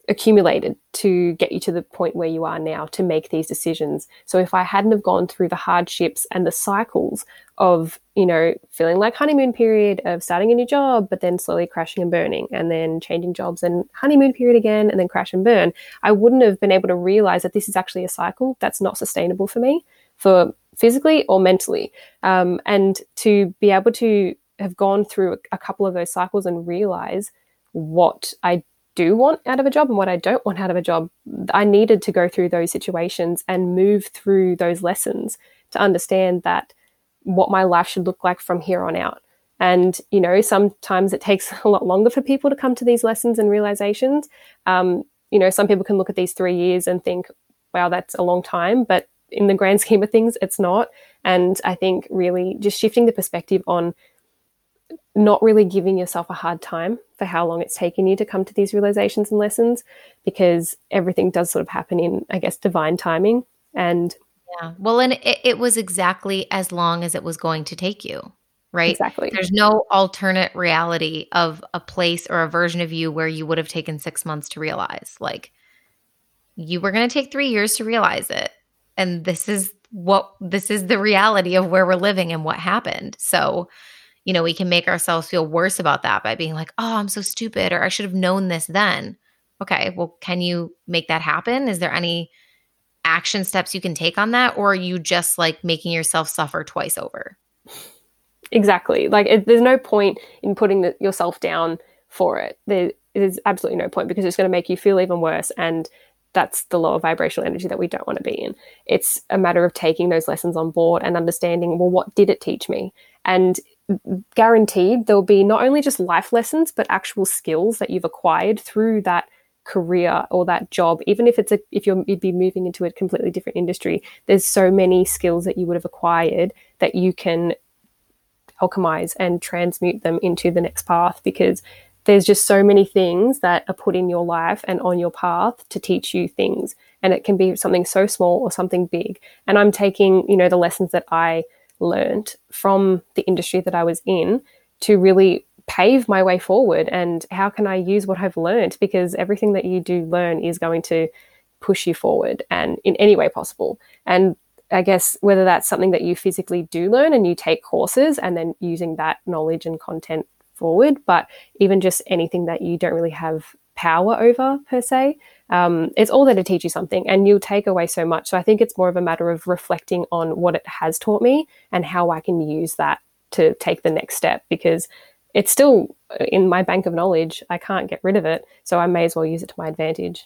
accumulated to get you to the point where you are now to make these decisions. So if I hadn't have gone through the hardships and the cycles of, you know, feeling like honeymoon period of starting a new job, but then slowly crashing and burning and then changing jobs and honeymoon period again and then crash and burn, I wouldn't have been able to realize that this is actually a cycle that's not sustainable for me for physically or mentally. Um, and to be able to have gone through a couple of those cycles and realize what I do want out of a job and what I don't want out of a job, I needed to go through those situations and move through those lessons to understand that what my life should look like from here on out. And, you know, sometimes it takes (laughs) a lot longer for people to come to these lessons and realizations. Um, you know, some people can look at these three years and think, wow, that's a long time. But in the grand (laughs) scheme of things, it's not. And I think really just shifting the perspective on not really giving yourself a hard time for how long it's taken you to come to these realizations and lessons because everything does sort of happen in, I guess, divine timing. And yeah, well, and it, it was exactly as long as it was going to take you, right? Exactly. There's no alternate reality of a place or a version of you where you would have taken six months to realize. Like, you were going to take three years to realize it. And this is what this is the reality of where we're living and what happened. So, you know, we can make ourselves feel worse about that by being like, oh, I'm so stupid, or I should have known this then. Okay, well, can you make that happen? Is there any action steps you can take on that? Or are you just like making yourself suffer twice over? Exactly. Like, it, there's no point in putting the, yourself down for it. There is absolutely no point because it's going to make you feel even worse. And that's the lower vibrational energy that we don't want to be in. It's a matter of taking those lessons on board and understanding, well, what did it teach me? And guaranteed there'll be not only just life lessons, but actual skills that you've acquired through that career or that job. Even if it's a if you're you'd be moving into a completely different industry there's so many skills that you would have acquired that you can alchemize and transmute them into the next path because there's just so many things that are put in your life and on your path to teach you things. And it can be something so small or something big. And i'm taking you know the lessons that i learned from the industry that i was in to really pave my way forward and how can I use what I've learned because everything that you do learn is going to push you forward and in any way possible. And I guess whether that's something that you physically do learn and you take courses and then using that knowledge and content forward, but even just anything that you don't really have power over per se, um, it's all there to teach you something and you'll take away so much. So I think it's more of a matter of reflecting on what it has taught me and how I can use that to take the next step because it's still in my bank of knowledge. I can't get rid of it. So I may as well use it to my advantage.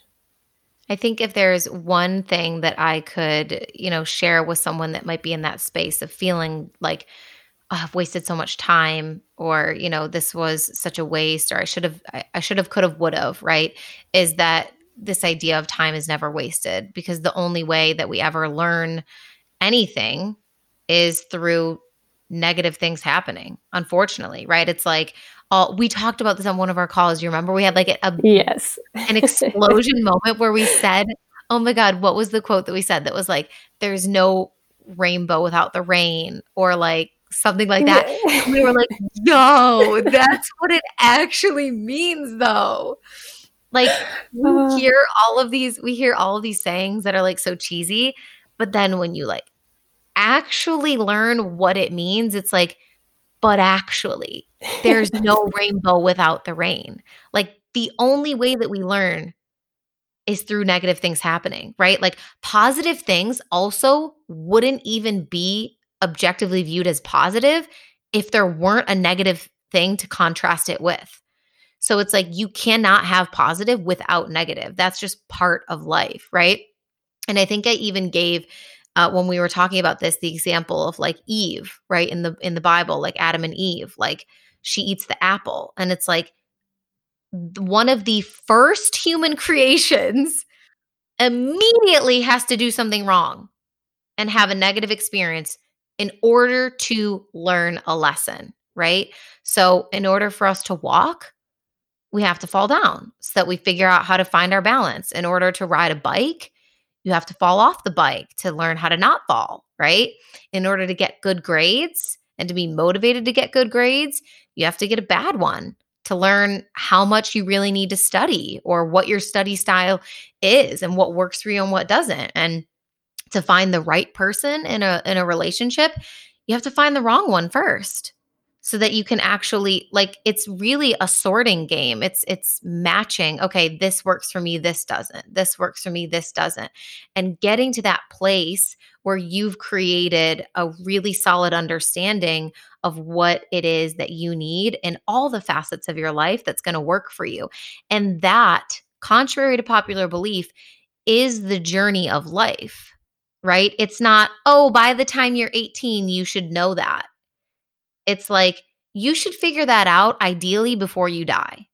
I think if there's one thing that I could, you know, share with someone that might be in that space of feeling like oh, I've wasted so much time or, you know, this was such a waste or I should have I, I should have could have would have, right? Is that this idea of time is never wasted because the only way that we ever learn anything is through negative things happening unfortunately right? It's like all we talked about this on one of our calls. You remember we had like a, yes. an explosion (laughs) moment where we said oh my god what was the quote that we said that was like there's no rainbow without the rain or like something like that. We were like no (laughs) that's what it actually means though like we uh. hear all of these we hear all of these sayings that are like so cheesy but then when you like actually learn what it means, it's like, but actually, there's no (laughs) rainbow without the rain. Like the only way that we learn is through negative things happening, right? Like positive things also wouldn't even be objectively viewed as positive if there weren't a negative thing to contrast it with. So it's like you cannot have positive without negative. That's just part of life, right? And I think I even gave uh, when we were talking about this the example of like eve right in the in the bible like adam and eve like she eats the apple and it's like one of the first human (laughs) creations immediately has to do something wrong and have a negative experience in order to learn a lesson right so in order for us to walk we have to fall down so that we figure out how to find our balance in order to ride a bike you have to fall off the bike to learn how to not fall, right? In order to get good grades and to be motivated to get good grades, you have to get a bad one to learn how much you really need to study or what your study style is and what works for you and what doesn't. And to find the right person in a in a relationship, you have to find the wrong one first so that you can actually like it's really a sorting game. It's it's matching okay this works for me this doesn't. This works for me this doesn't. And getting to that place where you've created a really solid understanding of what it is that you need in all the facets of your life that's going to work for you. And that contrary to popular belief is the journey of life right? It's not oh by the time you're 18 you should know that it's like you should figure that out ideally before you die.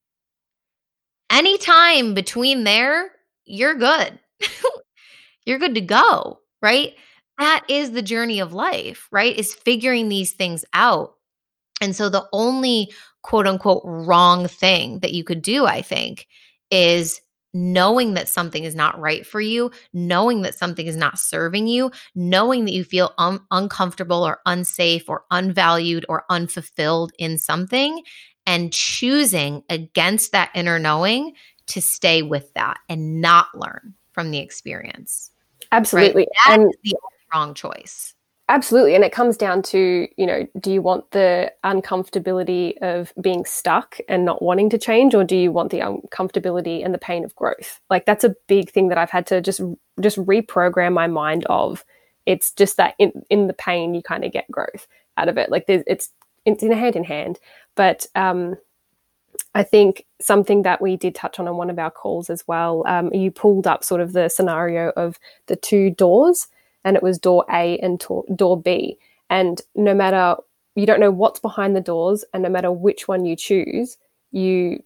Anytime between there, you're good. (laughs) you're good to go, right? That is the journey of life, right? Is figuring these things out. And so the only quote unquote wrong thing that you could do, I think, is knowing that something is not right for you, knowing that something is not serving you, knowing that you feel un- uncomfortable or unsafe or unvalued or unfulfilled in something, and choosing against that inner knowing to stay with that and not learn from the experience. Absolutely. Right? and the wrong choice. Absolutely. And it comes down to, you know, do you want the uncomfortability of being stuck and not wanting to change, or do you want the uncomfortability and the pain of growth? Like that's a big thing that I've had to just just reprogram my mind of. It's just that in, in the pain you kind of get growth out of it. Like it's it's in a hand in hand. But um I think something that we did touch on on one of our calls as well, um, you pulled up sort of the scenario of the two doors, and it was door A and to- door B. And no matter, you don't know what's behind the doors, and no matter which one you choose, you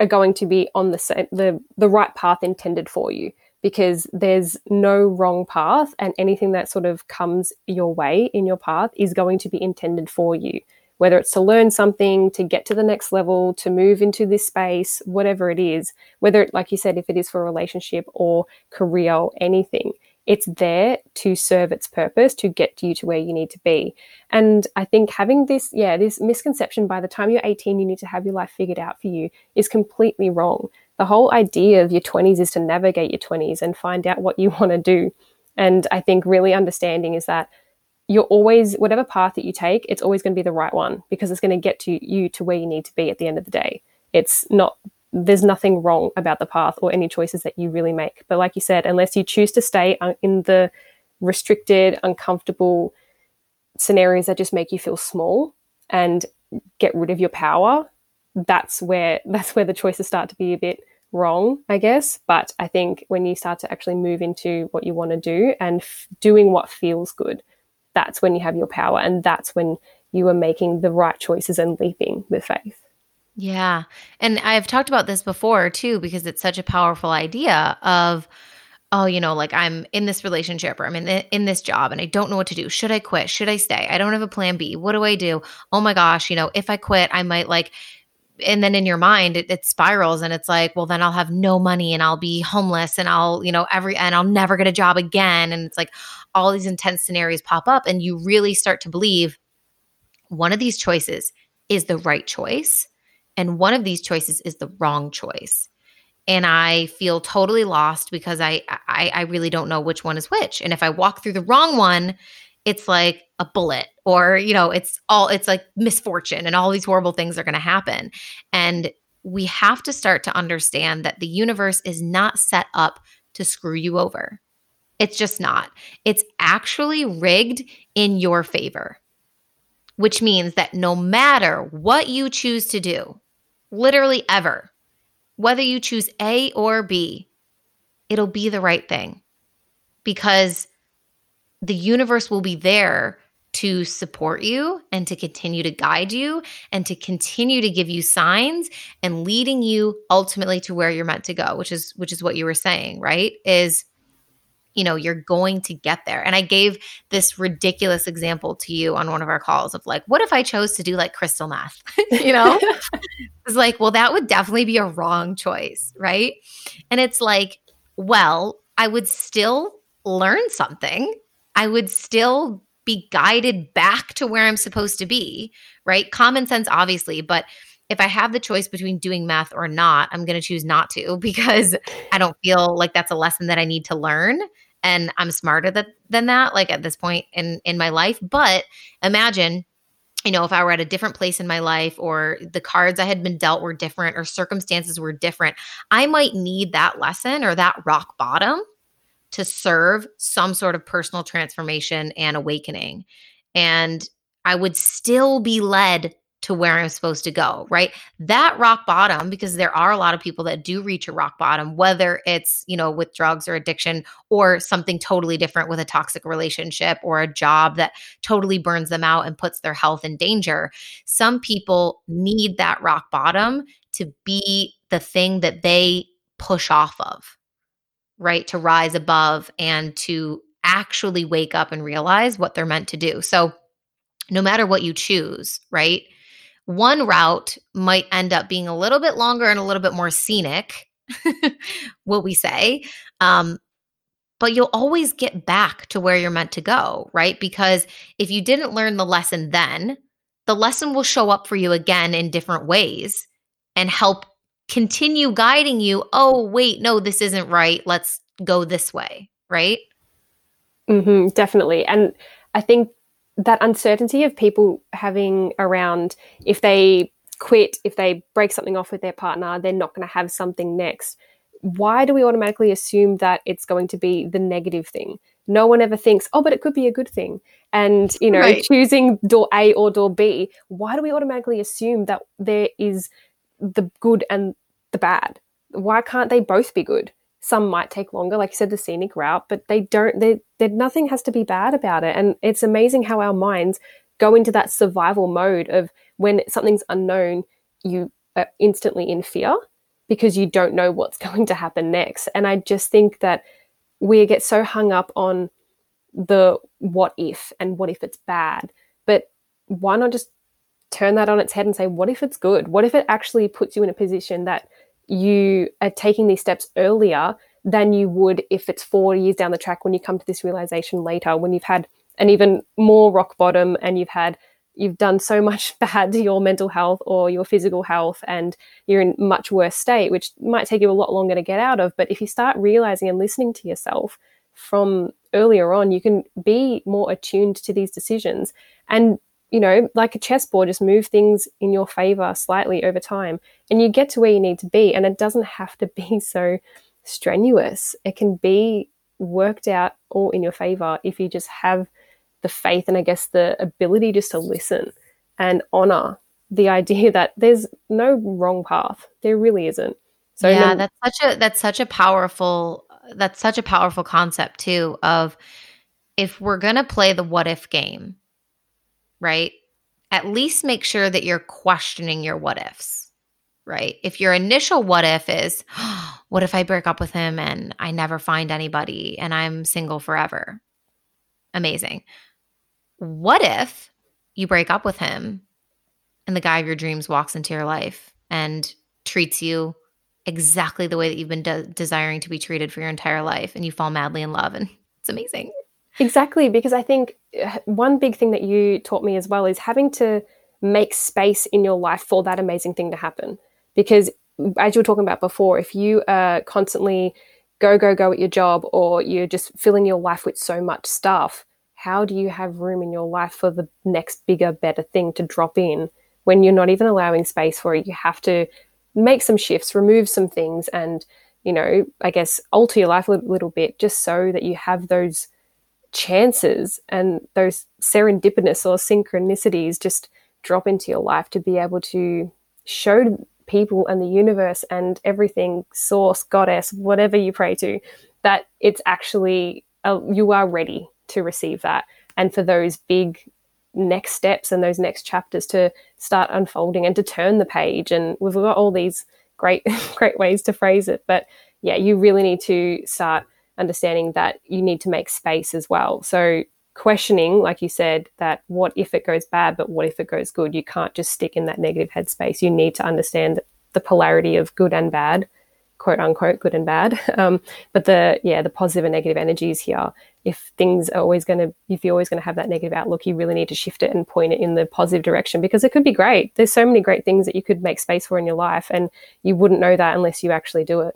are going to be on the same, the, the right path intended for you because there's no wrong path, and anything that sort of comes your way in your path is going to be intended for you whether it's to learn something, to get to the next level, to move into this space, whatever it is, whether, like you said, if it is for a relationship or career or anything, it's there to serve its purpose to get you to where you need to be. And I think having this, yeah, this misconception by the time you're 18, you need to have your life figured out for you is completely wrong. The whole idea of your 20s is to navigate your 20s and find out what you (laughs) want to do. And I think really understanding is that you're always whatever path that you take it's always going to be the right one because it's going to get to you to where you need to be at the end of the day it's not there's nothing wrong about the path or any choices that you really make but like you said unless you choose to stay in the restricted uncomfortable scenarios that just make you feel small and get rid of your power that's where (laughs) that's where the choices start to be a bit wrong i guess but i think when you start to actually move into what you want to do and f- doing what feels good that's when you have your power and that's when you are making the right choices and leaping with faith. Yeah. And I've talked about this before too, because it's such a powerful idea of, oh, you know, like I'm in this relationship or I'm in, the, in this job and I don't know what to do. Should I quit? Should I stay? I don't have a plan B. What do I do? Oh my gosh, you know, if I quit, I might like, and then in your mind it, it, spirals and it's like well then i'll have no money and i'll be homeless and i'll you know every and i'll never get a job again and it's like all these intense scenarios pop up and you really start to believe one of these choices is the right choice and one of these choices is the wrong choice. And i feel totally lost because I, I i really don't know which one is which. And if i walk through the wrong one it's like a bullet or you know it's all it's like misfortune and all these horrible things are going to happen. And we have to start to understand that the universe is not set up to screw you over. It's just not. It's actually rigged in your favor, which means that no matter what you choose to do, literally ever, whether you choose A or B, it'll be the right thing because the universe will be there to support you and to continue to guide you and to continue to give you signs and leading you ultimately to where you're meant to go which is which is what you were saying right? Is you know, you're going to get there. And I gave this ridiculous example to you on one of our calls of like, what if I chose to do like crystal meth? (laughs) you know, (laughs) it's like, well, that would definitely be a wrong choice. Right. And it's like, well, I would still learn something. I would still be guided back to where I'm supposed to be. Right. Common sense, obviously, but if I have the choice between doing math or not, I'm going to choose not to (laughs) because I don't feel like that's a lesson that I need to learn and I'm smarter than that like at this point in in my life. But imagine you know if I were at a different place in my life or the cards I had been dealt were different or circumstances were different I might need that lesson or that rock bottom to serve some sort of personal transformation and awakening. And I would still be led to where I'm supposed to go, right? That rock bottom, because there are a lot of people that do reach a rock bottom, whether it's, you know, with drugs or addiction or something totally different with a toxic relationship or a job that totally burns them out and puts their health in danger. Some people need that rock bottom to be the thing that they push off of, right? To rise above and to actually wake up and realize what they're meant to do. So, no matter what you choose, right? One route might end up being a little bit longer and a little bit more scenic, (laughs) will we say? Um, but you'll always get back to where you're meant to go, right? Because if you didn't learn the lesson then, the lesson will show up for you again in different ways and help continue guiding you. Oh, wait, no, this isn't right. Let's go this way, right? Mm-hmm, definitely. And I think that uncertainty of people having around if they quit, if they break something off with their partner, they're not going to have something next. Why do we automatically assume that it's going to be the negative thing? No one ever thinks, oh, but it could be a good thing. And, you know, right. choosing door A or door B, why do we automatically assume that there is the good and the bad? Why can't they both be good? Some might take longer, like you said, the scenic route, but they don't. They, nothing has to be bad about it. And it's amazing how our minds go into that survival mode of when something's unknown, you are instantly in fear because you don't know what's (laughs) going to happen next. And I just think that we get so hung up on the what if and what if it's bad. But why not just turn that on its head and say, what if it's good? What if it actually puts you in a position that you are taking these steps earlier than you would if it's four years down the track when you come to this realization later, when you've had an even more rock bottom and you've had you've done so much (laughs) bad to your mental health or your physical health and you're in much worse state which might take you a lot longer to get out of. But if you start realizing and listening to yourself from earlier on you can be more attuned to these decisions. And you know like a chessboard just move things in your favor slightly over time and you get to where you need to be and it doesn't have to be (laughs) so strenuous it can be worked out all in your favor if you just have the faith and I guess the ability just to listen and honor the (laughs) idea that there's no wrong path. There really isn't. So yeah, then, that's such a that's such a powerful that's such a powerful concept too of if we're going to play the what if game, right? At least make sure that you're questioning your what ifs, right? If your initial what if is, (gasps) what if I break up with him and I never find anybody and I'm single forever? Amazing. What if you break up with him and the guy of your dreams walks into your life and treats you exactly the way that you've been de- desiring to be treated for your entire life and you fall madly in love and (laughs) it's amazing. Exactly, because I think uh, one big thing that you taught me as well is having to make space in your life for that amazing thing to happen. Because as you were talking about before, if you are constantly go, go, go at your job or you're just filling your life with so much stuff, how do you have room in your life for the next bigger, better thing to drop in when you're not even allowing space for it? You have to make some shifts, remove some things, and, you know, I guess alter your life a little bit just so that you have those chances and those serendipitous or synchronicities just drop into your life to be able to show people and the universe and everything, source, goddess, whatever you pray to, that it's actually, you are ready to receive that. And for those big next steps and those next chapters to start unfolding and to turn the page and we've got all these great (laughs) great ways to phrase it but yeah you really need to start understanding that you need to make space as well. So questioning like you said that what if it goes bad but what if it goes good? You can't just stick in that negative headspace. You need to understand the polarity of good and bad quote unquote good and bad. (laughs) Um, but the yeah the positive and negative energies here. If things are always going to if you're always going to have that negative outlook you really need to shift it and point it in the positive direction because it could be great. There's so many great things that you could make space for in your life and you wouldn't know that unless you actually do it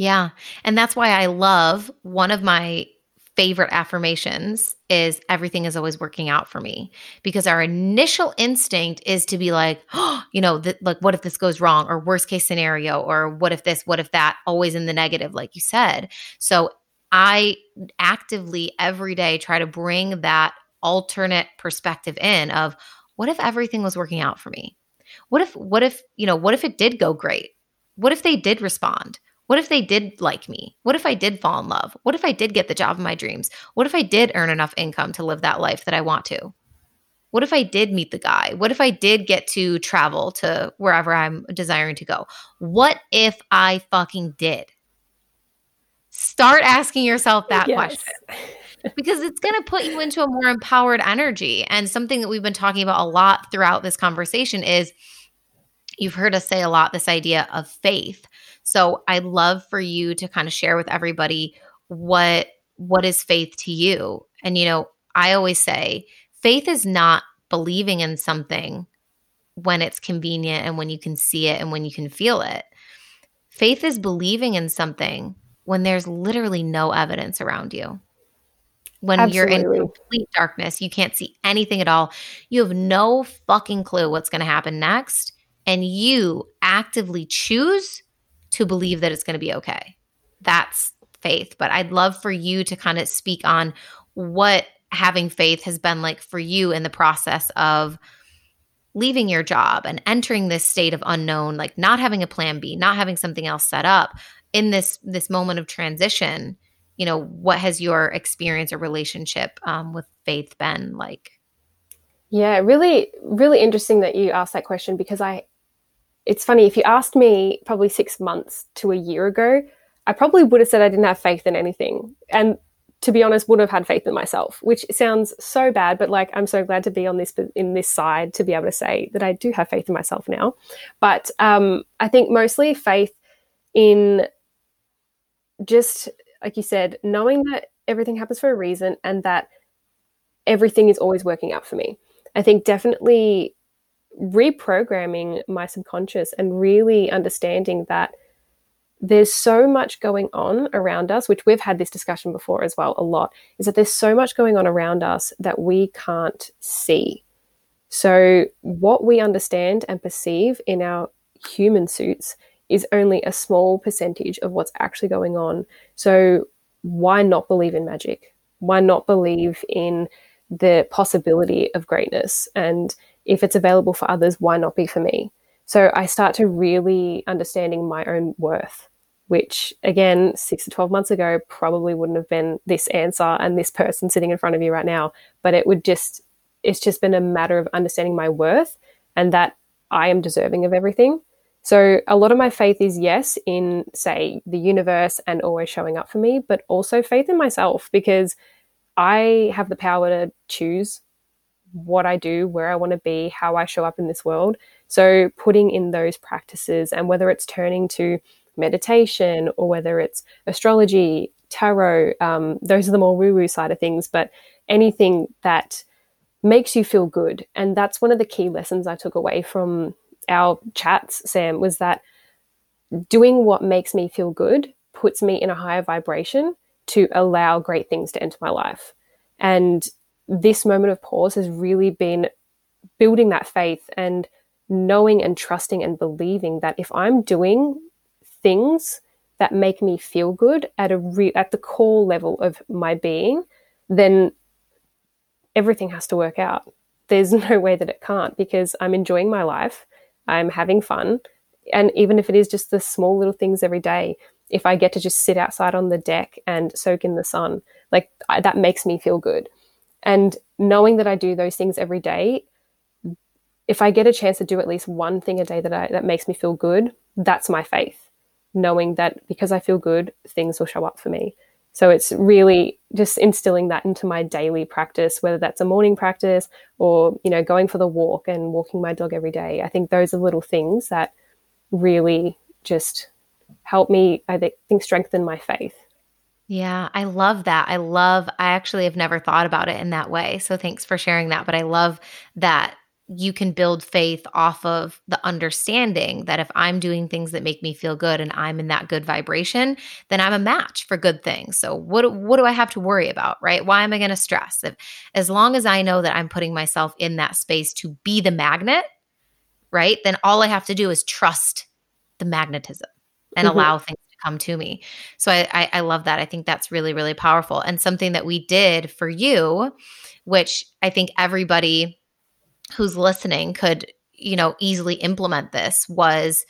yeah and that's why i love one of my favorite affirmations is everything is always working out for me because our initial instinct is to be like, oh, you know, th- like what if this goes wrong or worst case scenario or what if this, what if that, always in the negative, like you said. So I actively every day try to bring that alternate perspective in of what if everything was working out for me? What if, what if, you know, what if it did go great? What if they did respond? What if they did like me? What if I did fall in love? What if I did get the job of my dreams? What if I did earn enough income to live that life that I want to? What if I did meet the guy? What if I did get to travel to wherever I'm desiring to go? What if I fucking did? Start asking yourself that yes. question. because it's going to put you into a more empowered energy. And something that we've been talking about a lot throughout this conversation is you've heard us say a lot this idea of faith. So I'd love for you to kind of share with everybody what what is faith to you. And you know, I always say faith is not believing in something when it's convenient and when you can see it and when you can feel it. Faith is believing in something when there's literally no evidence around you. When Absolutely. you're in complete darkness, you can't see anything at all. You have no fucking clue what's going to happen next. And you actively choose to believe that it's going to be okay. That's faith. But I'd love for you to kind of speak on what having faith has been like for you in the process of leaving your job and entering this state of unknown like not having a plan b not having something else set up in this this moment of transition you know what has your experience or relationship um, with faith been like yeah really really interesting that you asked that question because i it's funny if you asked me probably six months to a year ago i probably would have said i didn't have faith in anything and to be honest, would have had faith in myself, which sounds so bad, but like I'm so glad to be on this in this side to be able to say that I do have faith in myself now. But um, I think mostly faith in just like you said, knowing that everything happens for a reason and that everything is always working out for me. I think definitely reprogramming my subconscious and really understanding that there's so much going on around us, which we've had this discussion before as well a lot, is that there's so much going on around us that we can't see. So, what we understand and perceive in our human suits is only a small percentage of what's actually going on. So, why not believe in magic? Why not believe in the possibility of greatness? And if it's available for others, why not be for me? So I start to really understanding my own worth which again, six to 12 months ago, probably wouldn't have been this answer and this person sitting in front of you right now. But it would just, it's just been a matter of understanding my worth and that I am deserving of everything. So a lot of my faith is yes in, say, the universe and always showing up for me, but also faith in myself because I have the power to choose what I do, where I want to be, how I show up in this world. So putting in those practices and whether it's turning to meditation or whether it's astrology, tarot, um, those are the more woo woo side of things, but anything that makes you feel good. And that's one of the key lessons I took away from our chats, Sam, was that doing what makes me feel good puts me in a higher vibration to allow great things to enter my life. And this moment of pause has really been building that faith and knowing and trusting and believing that if I'm doing things that make me feel good at a re- at the core level of my being, then everything has to work out. There's (laughs) no way that it can't because I'm enjoying my life, I'm having fun, and even if it is just the small little things every day, if I get to just sit outside on the deck and soak in the sun, like I, that makes me feel good. And knowing that I do those things every day, if I get a chance to do at least one thing a day that I, that makes me feel good, that's my faith knowing that because I feel good, things will show up for me. So it's really just instilling that into my daily practice, whether that's a morning practice or, you know, going for the walk and walking my dog every day. I think those are little things that really just help me, I think, strengthen my faith. Yeah, I love that. I love, I actually have never thought about it in that way. So thanks for sharing that. But I love that you can build faith off of the understanding that if I'm doing things that make me feel good and I'm in that good vibration, then I'm a match for good things. So what what do I have to worry about, right? Why am I going to stress? If as long as I know that I'm putting myself in that space to be the magnet, right? Then all I have to do is trust the magnetism and mm-hmm. allow things come to me. So I, I I love that. I think that's really really powerful and something that we did for you, which I think everybody who's listening could, you know, easily implement this was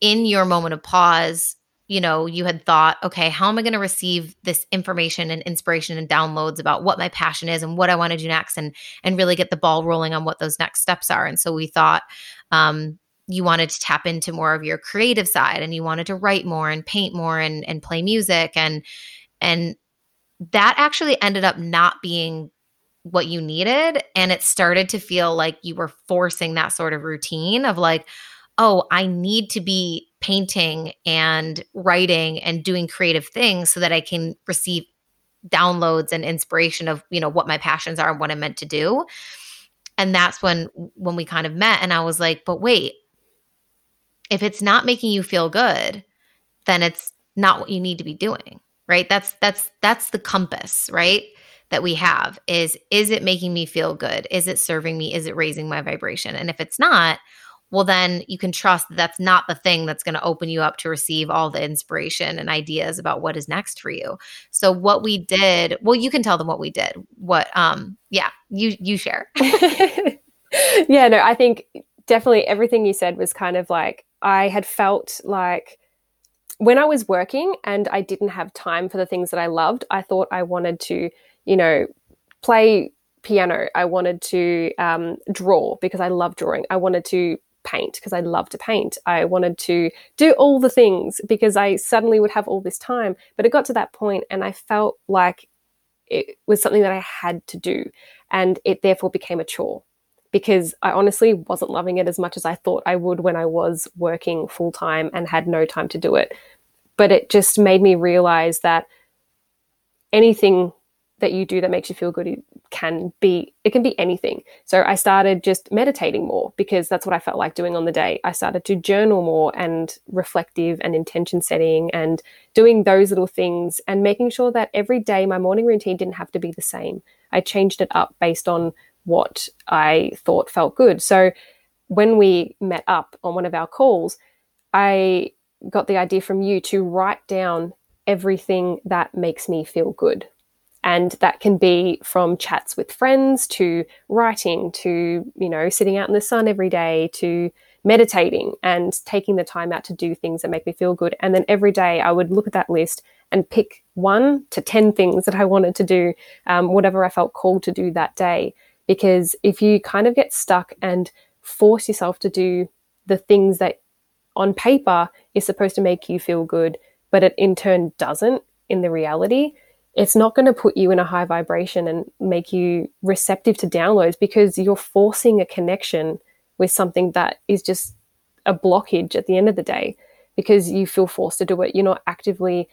in your moment of pause, you know, you had thought, okay, how am I going to receive this information and inspiration and downloads about what my passion is and what I want to do next and and really get the ball rolling on what those next steps are. And so we thought um you wanted to tap into more of your creative side and you wanted to write more and paint more and and play music. And and that actually ended up not being what you needed. And it started to feel like you were forcing that sort of routine of like oh i need to be painting and writing and doing creative things so that i can receive downloads and inspiration of you know what my passions are and what i'm meant to do. And that's when when we kind of met and i was like but wait if it's not making you feel good then it's not what you need to be doing right that's that's that's the compass right that we have is is it making me feel good? Is it serving me? Is it raising my vibration? And if it's not, well then you can trust that that's not the thing that's going to open you up to receive all the inspiration and ideas about what is next for you. So what we did, well you can tell them what we did. What um yeah, you you share. (laughs) yeah, no, I think definitely everything you said was kind of like I had felt like when I was working and I didn't have time for the things that I loved, I thought I wanted to, you know, play piano. I wanted to um, draw because I love drawing. I wanted to paint because I love to paint. I wanted to do all the things because I suddenly would have all this time. But it got to that point and I felt like it was something that I had to do. And it therefore became a chore because I honestly wasn't loving it as much as I thought I would when I was working full time and had no time to do it. But it just made me realize that anything that you do that makes you feel good can be it can be anything. So i started just meditating more because that's what i felt like doing on the day. I started to journal more and reflective and intention setting and doing those little things and making sure that every day my morning routine didn't have to be the same. I changed it up based on what i thought felt good so when we met up on one of our calls i got the idea from you to write down everything that makes me feel good and that can be from chats with friends to writing to, you know, sitting out in the sun every day to meditating and taking the time out to do things that make me feel good. And then every day I would look at that list and pick one to 10 things that I wanted to do, um, whatever I felt called to do that day. Because if you kind of get stuck and force yourself to do the things that on paper is supposed to make you feel good, but it in turn doesn't in the reality, it's not going to put you in a high vibration and make you receptive to downloads because you're forcing a connection with something that is just a blockage at the end of the day because you feel forced to do it. You're not actively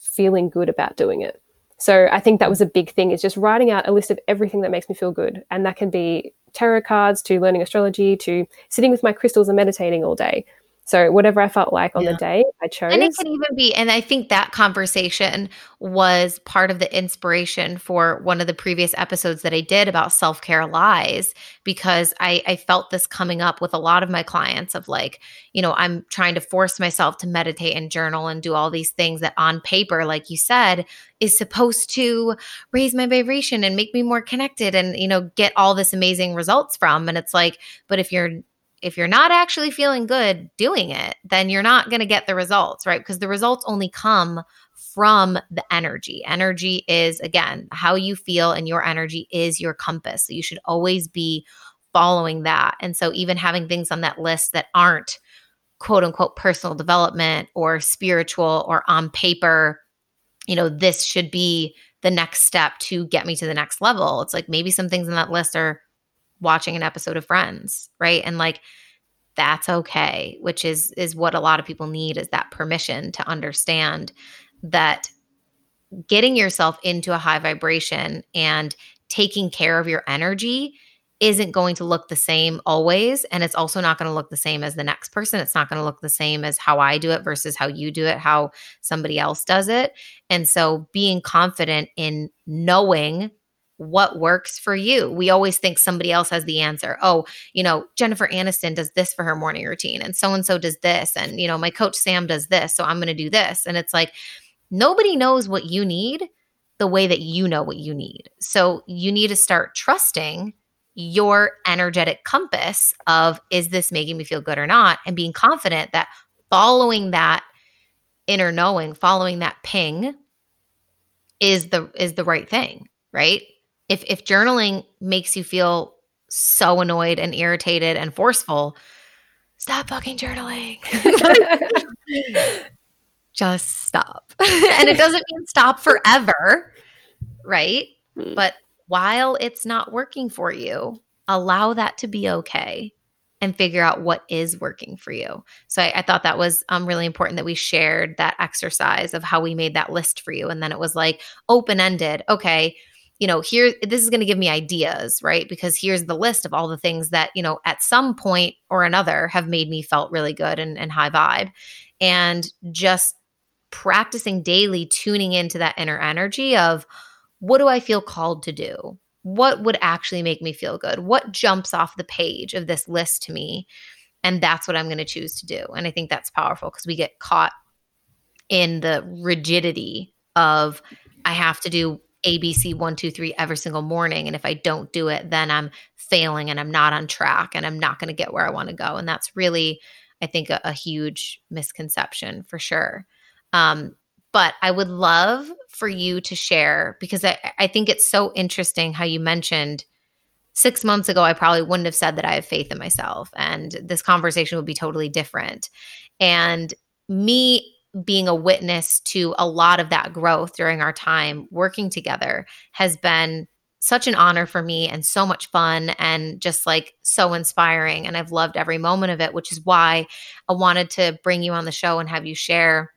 feeling good about doing it. So I think that was a big thing is just writing out a list of everything that makes me feel good. And that can be tarot cards to learning astrology to sitting with my crystals and meditating all day. So whatever I felt like on yeah. the day, I chose. And it can even be, and I think that conversation was part of the inspiration for one of the previous episodes that I did about self care lies, because I, I felt this coming up with a lot of my clients of like, you know, I'm trying to force myself to meditate and journal and do all these things that on paper, like you said, is supposed to raise my vibration and make me more connected and, you know, get all this amazing results from. And it's like, but if you're if you're not actually feeling good doing it, then you're not going to get the results, right? Because the results only come from the energy. Energy is, again, how you feel, and your energy is your compass. So you should always be following that. And so, even having things on that list that aren't quote unquote personal development or spiritual or on paper, you know, this should be the next step to get me to the next level. It's like maybe some things on that list are watching an episode of Friends, right? And like that's okay, which is is what a lot of people need is that permission to understand that getting yourself into a high vibration and taking care of your energy isn't going to look the same always and it's also not going to look the same as the next person it's not going to look the same as how I do it versus how you do it how somebody else does it and so being confident in knowing what works for you. We always think somebody else has the answer. Oh, you know, Jennifer Aniston does this for her morning routine, and so and so does this. And, you know, my coach Sam does this. So I'm going to do this. And it's like, nobody knows what you need the way that you know what you need. So you need to start trusting your energetic compass of is this making me feel good or not and being confident that following that inner knowing following that ping is the is the right thing right if if journaling makes you feel so annoyed and irritated and forceful, stop fucking journaling. (laughs) Just stop. (laughs) and it doesn't mean stop forever, right? Mm. But while it's not working for you, allow that to be okay and figure out what is working for you. So I, I thought that was um, really important that we shared that exercise of how we made that list for you. And then it was like open ended. Okay, you know, here, this is going to give me ideas, right? Because here's the list of all the things that, you know, at some point or another have made me felt really good and, and high vibe. And just practicing daily, tuning into that inner energy of what do I feel called to do? What would actually make me feel good? What jumps off the page of this list to me? And that's what I'm going to choose to do. And I think that's powerful because we get caught in the rigidity of I have to do ABC one, two, three every single morning. And if I don't do it, then I'm failing and I'm not on track and I'm not going to get where I want to go. And that's really, I think, a, a huge misconception for sure. Um, but I would love for you to share because I, I think it's so interesting how you mentioned six months ago, I probably wouldn't have said that I have faith in myself and this conversation would be totally different. And me being a witness to a lot of that growth during our time working together has been such an honor for me and so much fun and just like so inspiring. And I've loved every moment of it, which is why I wanted to bring you on the show and have you share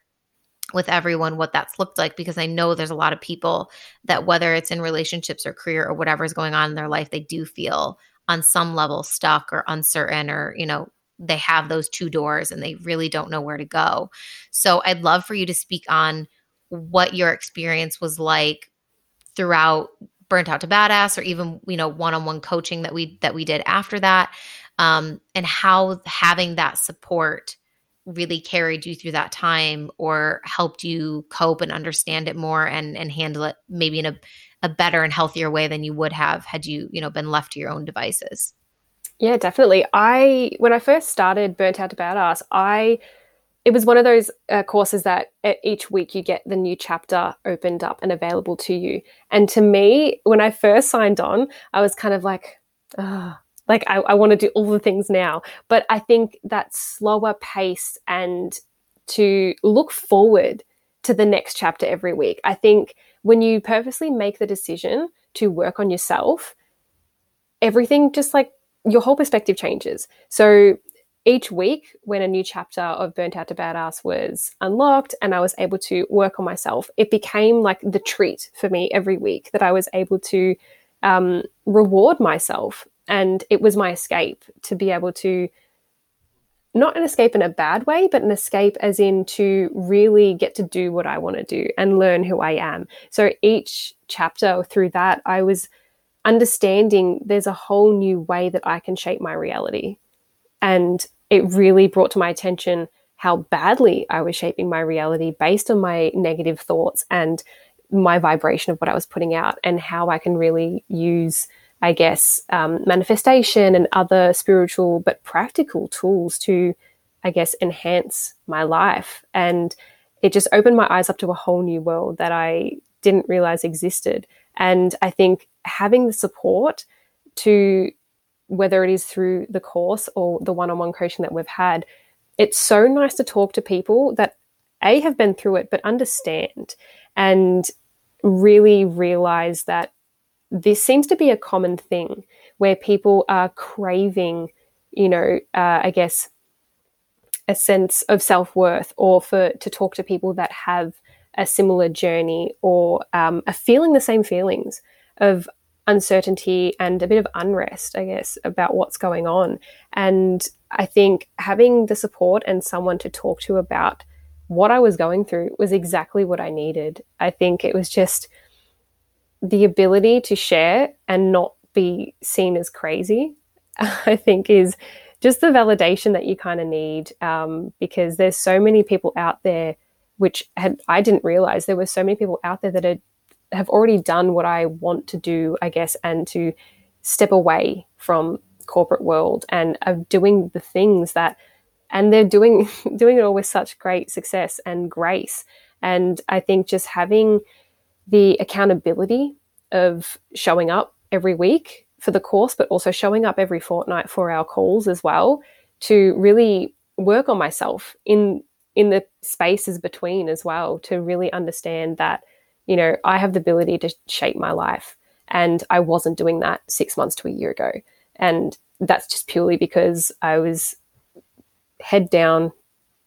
with everyone what that's looked like because I know there's a lot of people that whether it's in relationships or career or whatever is going on in their life, they do feel on some level stuck or uncertain or, you know, they have those two doors and they really don't know where to go. So I'd love for you to speak on what your experience was like throughout burnt out to badass or even you know one-on-one coaching that we that we did after that um, and how having that support really carried you through that time or helped you cope and understand it more and and handle it maybe in a, a better and healthier way than you would have had you you know been left to your own devices yeah, definitely. I when I first started Burnt Out to Badass, I it was one of those uh, courses that each week you get the new chapter opened up and available to you. And to me, when I first signed on, I was kind of like, oh, like I, I want to do all the things now. But I think that slower pace and to look forward to the next chapter every week. I think when you purposely make the decision to work on yourself, everything just like your whole perspective changes. So each week, when a new chapter of Burnt Out to Badass was unlocked and I was able to work on myself, it became like the treat for me every week that I was able to um, reward myself. And it was my escape to be able to not an escape in a bad way, but an escape as in to really get to do what I want to do and learn who I am. So each chapter through that, I was understanding there's a whole new way that I can shape my reality. And it really brought to my attention how badly I was shaping my reality based on my negative thoughts and my vibration of what I was putting out, and how I can really use, I guess, um, manifestation and other spiritual but practical tools to, I guess, enhance my life. And it just opened my eyes up to a whole new world that I didn't realize existed. And I think having the support to whether it is through the course or the one-on-one coaching that we've had, it's so nice to talk to people that a have been through it but understand and really realize that this seems to be a common thing where people are craving, you know, uh, I guess a sense of self-worth or for to talk to people that have a similar journey or um, are feeling the same feelings of uncertainty and a bit of unrest, I guess, about what's going on. And I think having the support and someone to talk to about what I was going through was exactly what I needed. I think it was just the ability to share and not be seen as crazy, (laughs) I think is just the validation that you kind of need um, because there's so many people out there which had I didn't realize there were so many people out there that had have already done what I want to do, I guess, and to step away from corporate world and of doing the things that and they're doing (laughs) doing it all with such great success and grace. And I think just having the accountability of showing up every week for the course, but also showing up every fortnight for our calls as well to really work on myself in in the spaces between as well to really understand that you know i have the ability to shape my life and i wasn't doing that six months to a year ago. And that's just purely because i was head down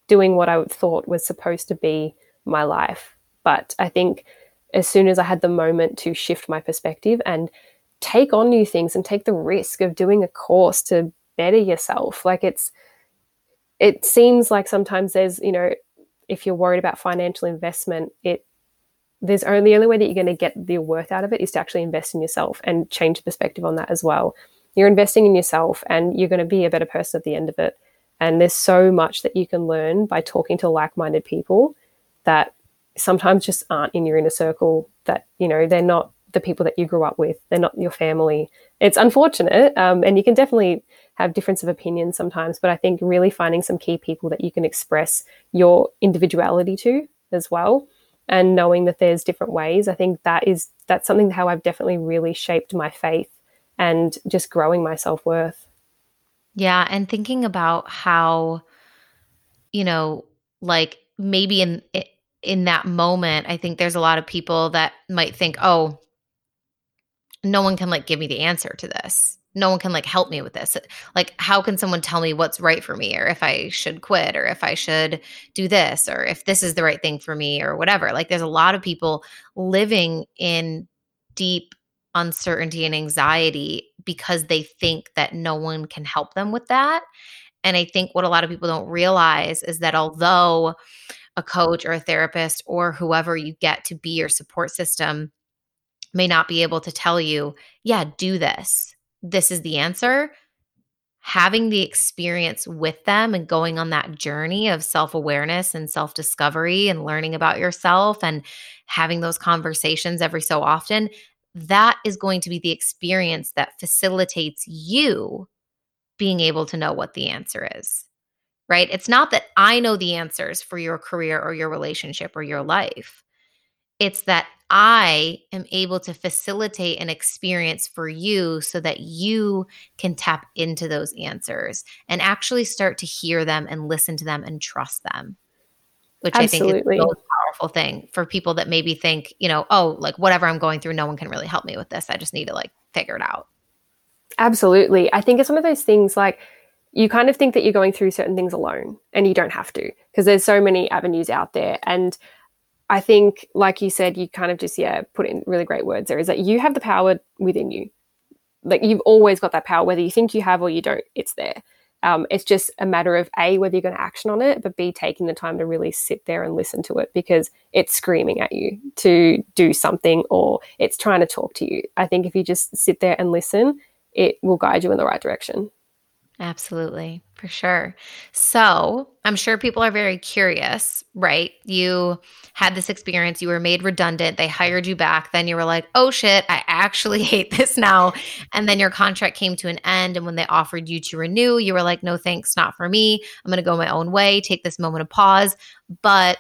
doing what i thought was supposed to be my life. But i think as soon as i had the moment to shift my perspective and take on new things and take the risk of doing a course to better yourself like it's it seems like sometimes there's, you know, if you're worried about financial investment, it there's only the only way that you're going to get the worth out of it is to actually invest in yourself and change perspective on that as well. You're investing in yourself and you're going to be a better person at the end of it. And there's so much that you can learn by talking to like-minded people that sometimes just aren't in your inner circle that you know they're not the people that you grew up with they're not your family it's unfortunate um, and you can definitely have difference of opinion sometimes but i think really finding some key people that you can express your individuality to as well and knowing that there's different ways i think that is that's something how i've definitely really shaped my faith and just growing my self-worth. Yeah and thinking about how you know like maybe in in that moment i think there's a lot of people that might think oh no one can like give me the answer to this no one can like help me with this. Like how can someone tell me what's right for me or if i should quit or if i should do this or if this is the right thing for me or whatever? Like there's a lot of people living in deep uncertainty and anxiety because they think that no one can help them with that. And i think what a lot of people don't realize is that although a coach or a therapist or whoever you get to be your support system may not be able to tell you, yeah, do this. This is the answer. Having the experience with them and going on that journey of self awareness and self discovery and learning about yourself and having those conversations every so often, that is going to be the experience that facilitates you being able to know what the answer is. Right? It's not that I know the answers for your career or your relationship or your life. It's that I am able to facilitate an experience for you so that you can tap into those answers and actually start to hear them and listen to them and trust them. Which Absolutely. I think is the most powerful thing for people that maybe think, you know, oh, like whatever I'm going through, no one can really help me with this. I just need to like figure it out. Absolutely. I think it's one of those things like you kind of think that you're going through certain things alone and you don't have to because there's so many avenues out there. And I think, like you said, you kind of just, yeah, put in really great words there is that you have the power within you. Like you've always got that power, whether you think you have or you don't, it's there. Um, it's just a matter of A, whether you're going to action on it, but B, taking the time to really sit there and listen to it because it's screaming at you to do something or it's trying to talk to you. I think if you just sit there and listen, it will guide you in the right direction. Absolutely, for sure. So, I'm sure people are very curious, right? You had this experience, you were made redundant, they hired you back, then you were like, oh shit, I actually (laughs) hate this now. And then your contract came to an end. And when they offered you to renew, you were like, no thanks, not for me. I'm going to go my own way, take this moment of pause. But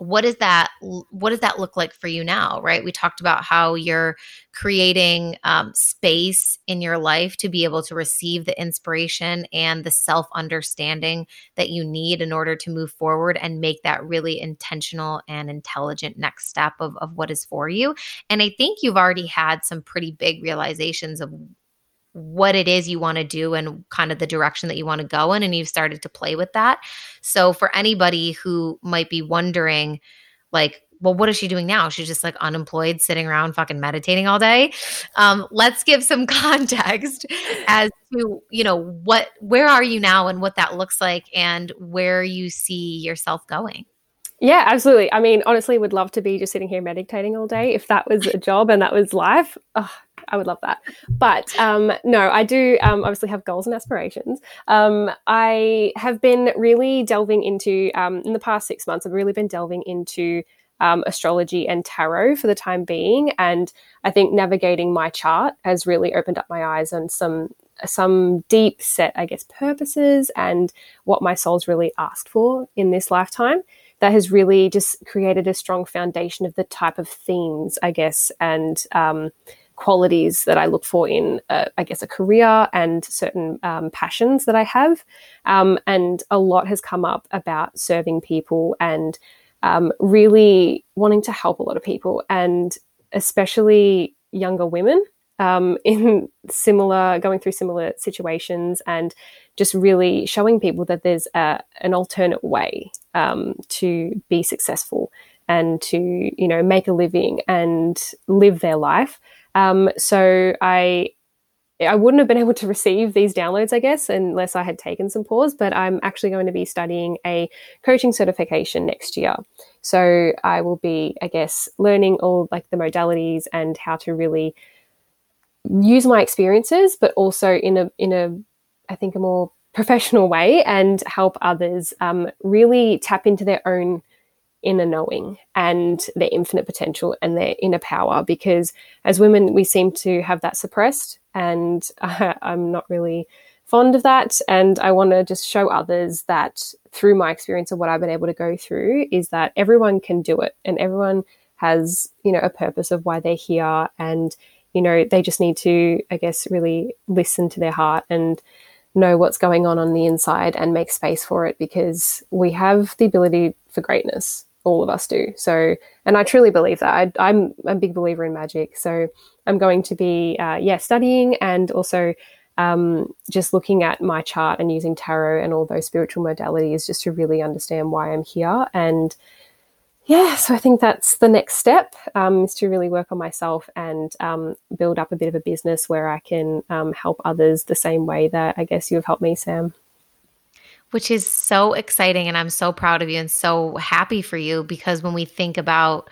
what does that what does that look like for you now right? We talked about how you're creating um, space in your life to be able to receive the inspiration and the self understanding that you need in order to move forward and make that really intentional and intelligent next step of, of what is for you. And i think you've already had some pretty big realizations of what it is you want to do and kind of the direction that you want to go in and you've started to play with that. So for anybody who might be wondering like well what is she doing now? She's just like unemployed sitting around fucking meditating all day. Um, let's give some (laughs) context as to you know what where are you now and what that looks like and where you see yourself going yeah, absolutely. I mean, honestly, would love to be just sitting here meditating all day. If that was a job and that was life, oh, I would love that. But um, no, I do um, obviously have goals and aspirations. Um, I have been really delving into, um, in the past six months, I've really been delving into um, astrology and tarot for the time being. And I think navigating my chart has really opened up my eyes on some some deep set, I guess, purposes and what my soul's really asked for in this lifetime that has really just created a strong foundation of the type of themes, I guess, and um, qualities that I look for in, I guess, a career and certain um, passions that I have. Um, and a lot has come up about serving people and um, really wanting to help a lot of people, and especially younger women um, (laughs) in similar, going through similar situations, and just really showing people that there's a, an alternate way um, to be successful and to you know make a living and live their life. Um, so I I wouldn't have been able to receive these downloads, I guess, unless I had taken some pause. But I'm actually going to be studying a coaching certification next year. So I will be, I guess, learning all like the modalities and how to really use my experiences, but also in a in a I think a more professional way and help others um, really tap into their own inner knowing and their infinite potential and their inner power. Because as women we seem to have that suppressed and uh, (laughs) i'm not really fond of that. And i want to just show others that through my experience of what i've been able to go through is that everyone can do it and everyone has you know a purpose of why they're here. And you know they just need to i guess really listen to their heart and know what's going on on the inside and make space for it because we have the ability for greatness all of us do. So, and I truly believe that. I, am a big believer in magic. So, I'm going to be, uh, yeah, studying and also um, just looking at my chart and using tarot and all those spiritual modalities just to really understand why I'm here. And yeah, so I think that's the next step um, is to really work on myself and um, build up a bit of a business where I can um, help others the same way that I guess you have helped me, Sam which is so exciting. And I'm so proud of you and so happy for you because when we think about,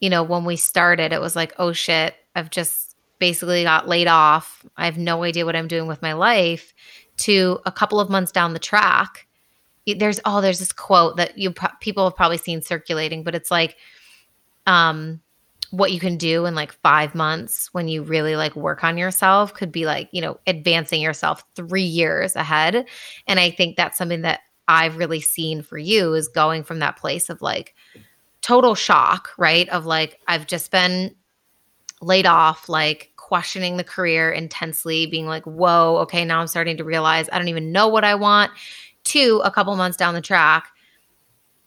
you know, when we started, it was like, oh shit, I've just basically got laid off. I have no idea what I'm doing with my life. To a couple of months down the track, there's oh, there's this quote that you people have probably seen circulating, but it's like, um, what you can do in like five months when you really like work on yourself could be like, you know, advancing yourself three years ahead. And I think that's something that I've really seen for you is going from that place of like total shock, right? Of like, I've just been laid off, like questioning the career intensely, being like, whoa, okay, now I'm starting to realize I don't even know what I want. To a couple months down the track,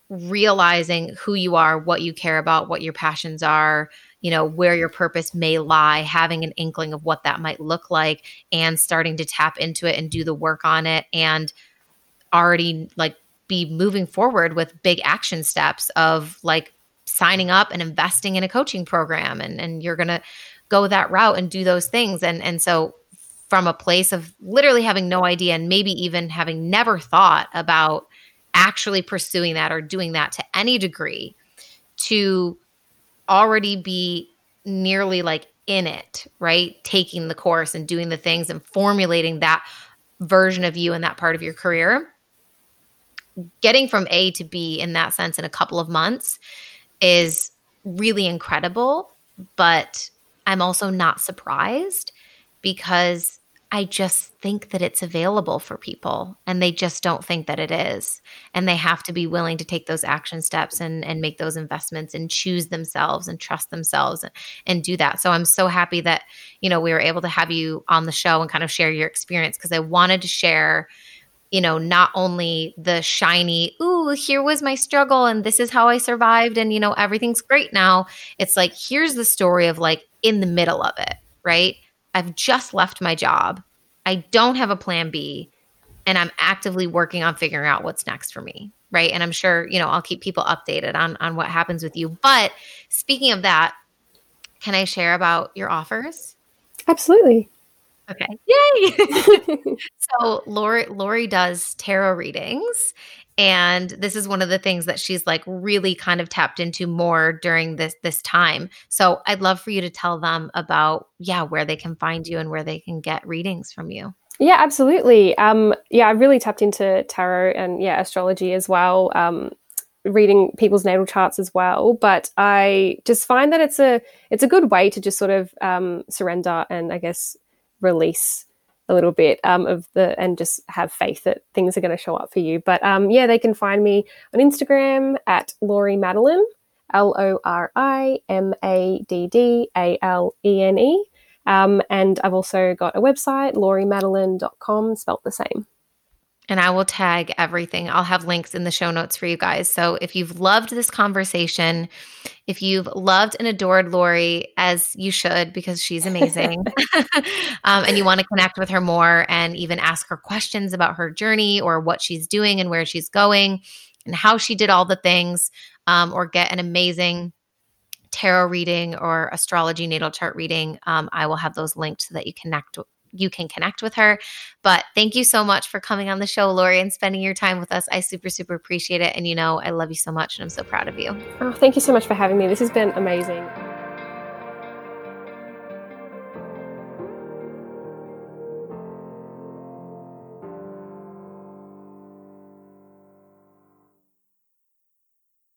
realizing who you are, what you care about, what your passions are, you know, where your purpose may lie, having an inkling of what that might look like and starting to tap into it and do the work on it and already like be moving forward with big action steps of like signing up and investing in a coaching program and and you're going to go that route and do those things. And and so from a place of literally having no idea and maybe even having never thought about actually pursuing that or doing that to any degree to already be nearly like in it, right? Taking the course and doing the things and formulating that version of you and that part of your career. Getting from A to B in that sense in a couple of months is really incredible, but I'm also not surprised because I just think that it's available for people and they just don't think that it is. And they have to be willing to take those action steps and, and make those investments and choose themselves and trust themselves and, and do that. So I'm so happy that, you know, we were able to have you on the show and kind of share your experience because I wanted to share, you know, not only the shiny, ooh, here was my struggle and this is how I survived and, you know, everything's great now. It's like, here's the story of like in the middle of it, right? I've just left my job. I don't have a plan B and I'm actively working on figuring out what's next for me. Right. And I'm sure, you know, I'll keep people updated on on what happens with you. But speaking of that, can I share about your offers? Absolutely. Okay. Yay. (laughs) so Lori Lori does tarot readings and this is one of the things that she's like really kind of tapped into more during this this time. So i'd love for you to tell them about yeah where they can find you and where they can get readings from you. Yeah absolutely. Um yeah i really tapped into tarot and yeah astrology as well um reading people's natal charts as well. But i just find that it's a it's a good way to just sort of um surrender and i guess release a little bit um, of the and just have faith that things are going to show up for you. But um, yeah, they can find me on Instagram at Lori Maddalene, L O R I M A D D A L E N E. Um, and I've also got a website, lorimaddalene.com, spelt the same and I will tag everything. I'll have links in the show notes for you guys. So if you've loved this conversation, if you've loved and adored Lori as you should because she's amazing, (laughs) (laughs) um, and you want to connect with her more and even ask her questions about her journey or what she's doing and where she's going and how she did all the things, um, or get an amazing tarot reading or astrology natal chart reading, um, I will have those linked so that you connect you can connect with her. But thank you so much for coming on the show, Lori, and spending your time with us. I super, super appreciate it. And you know, I love you so much and I'm so proud of you. Oh, thank you so much for having me. This has been amazing.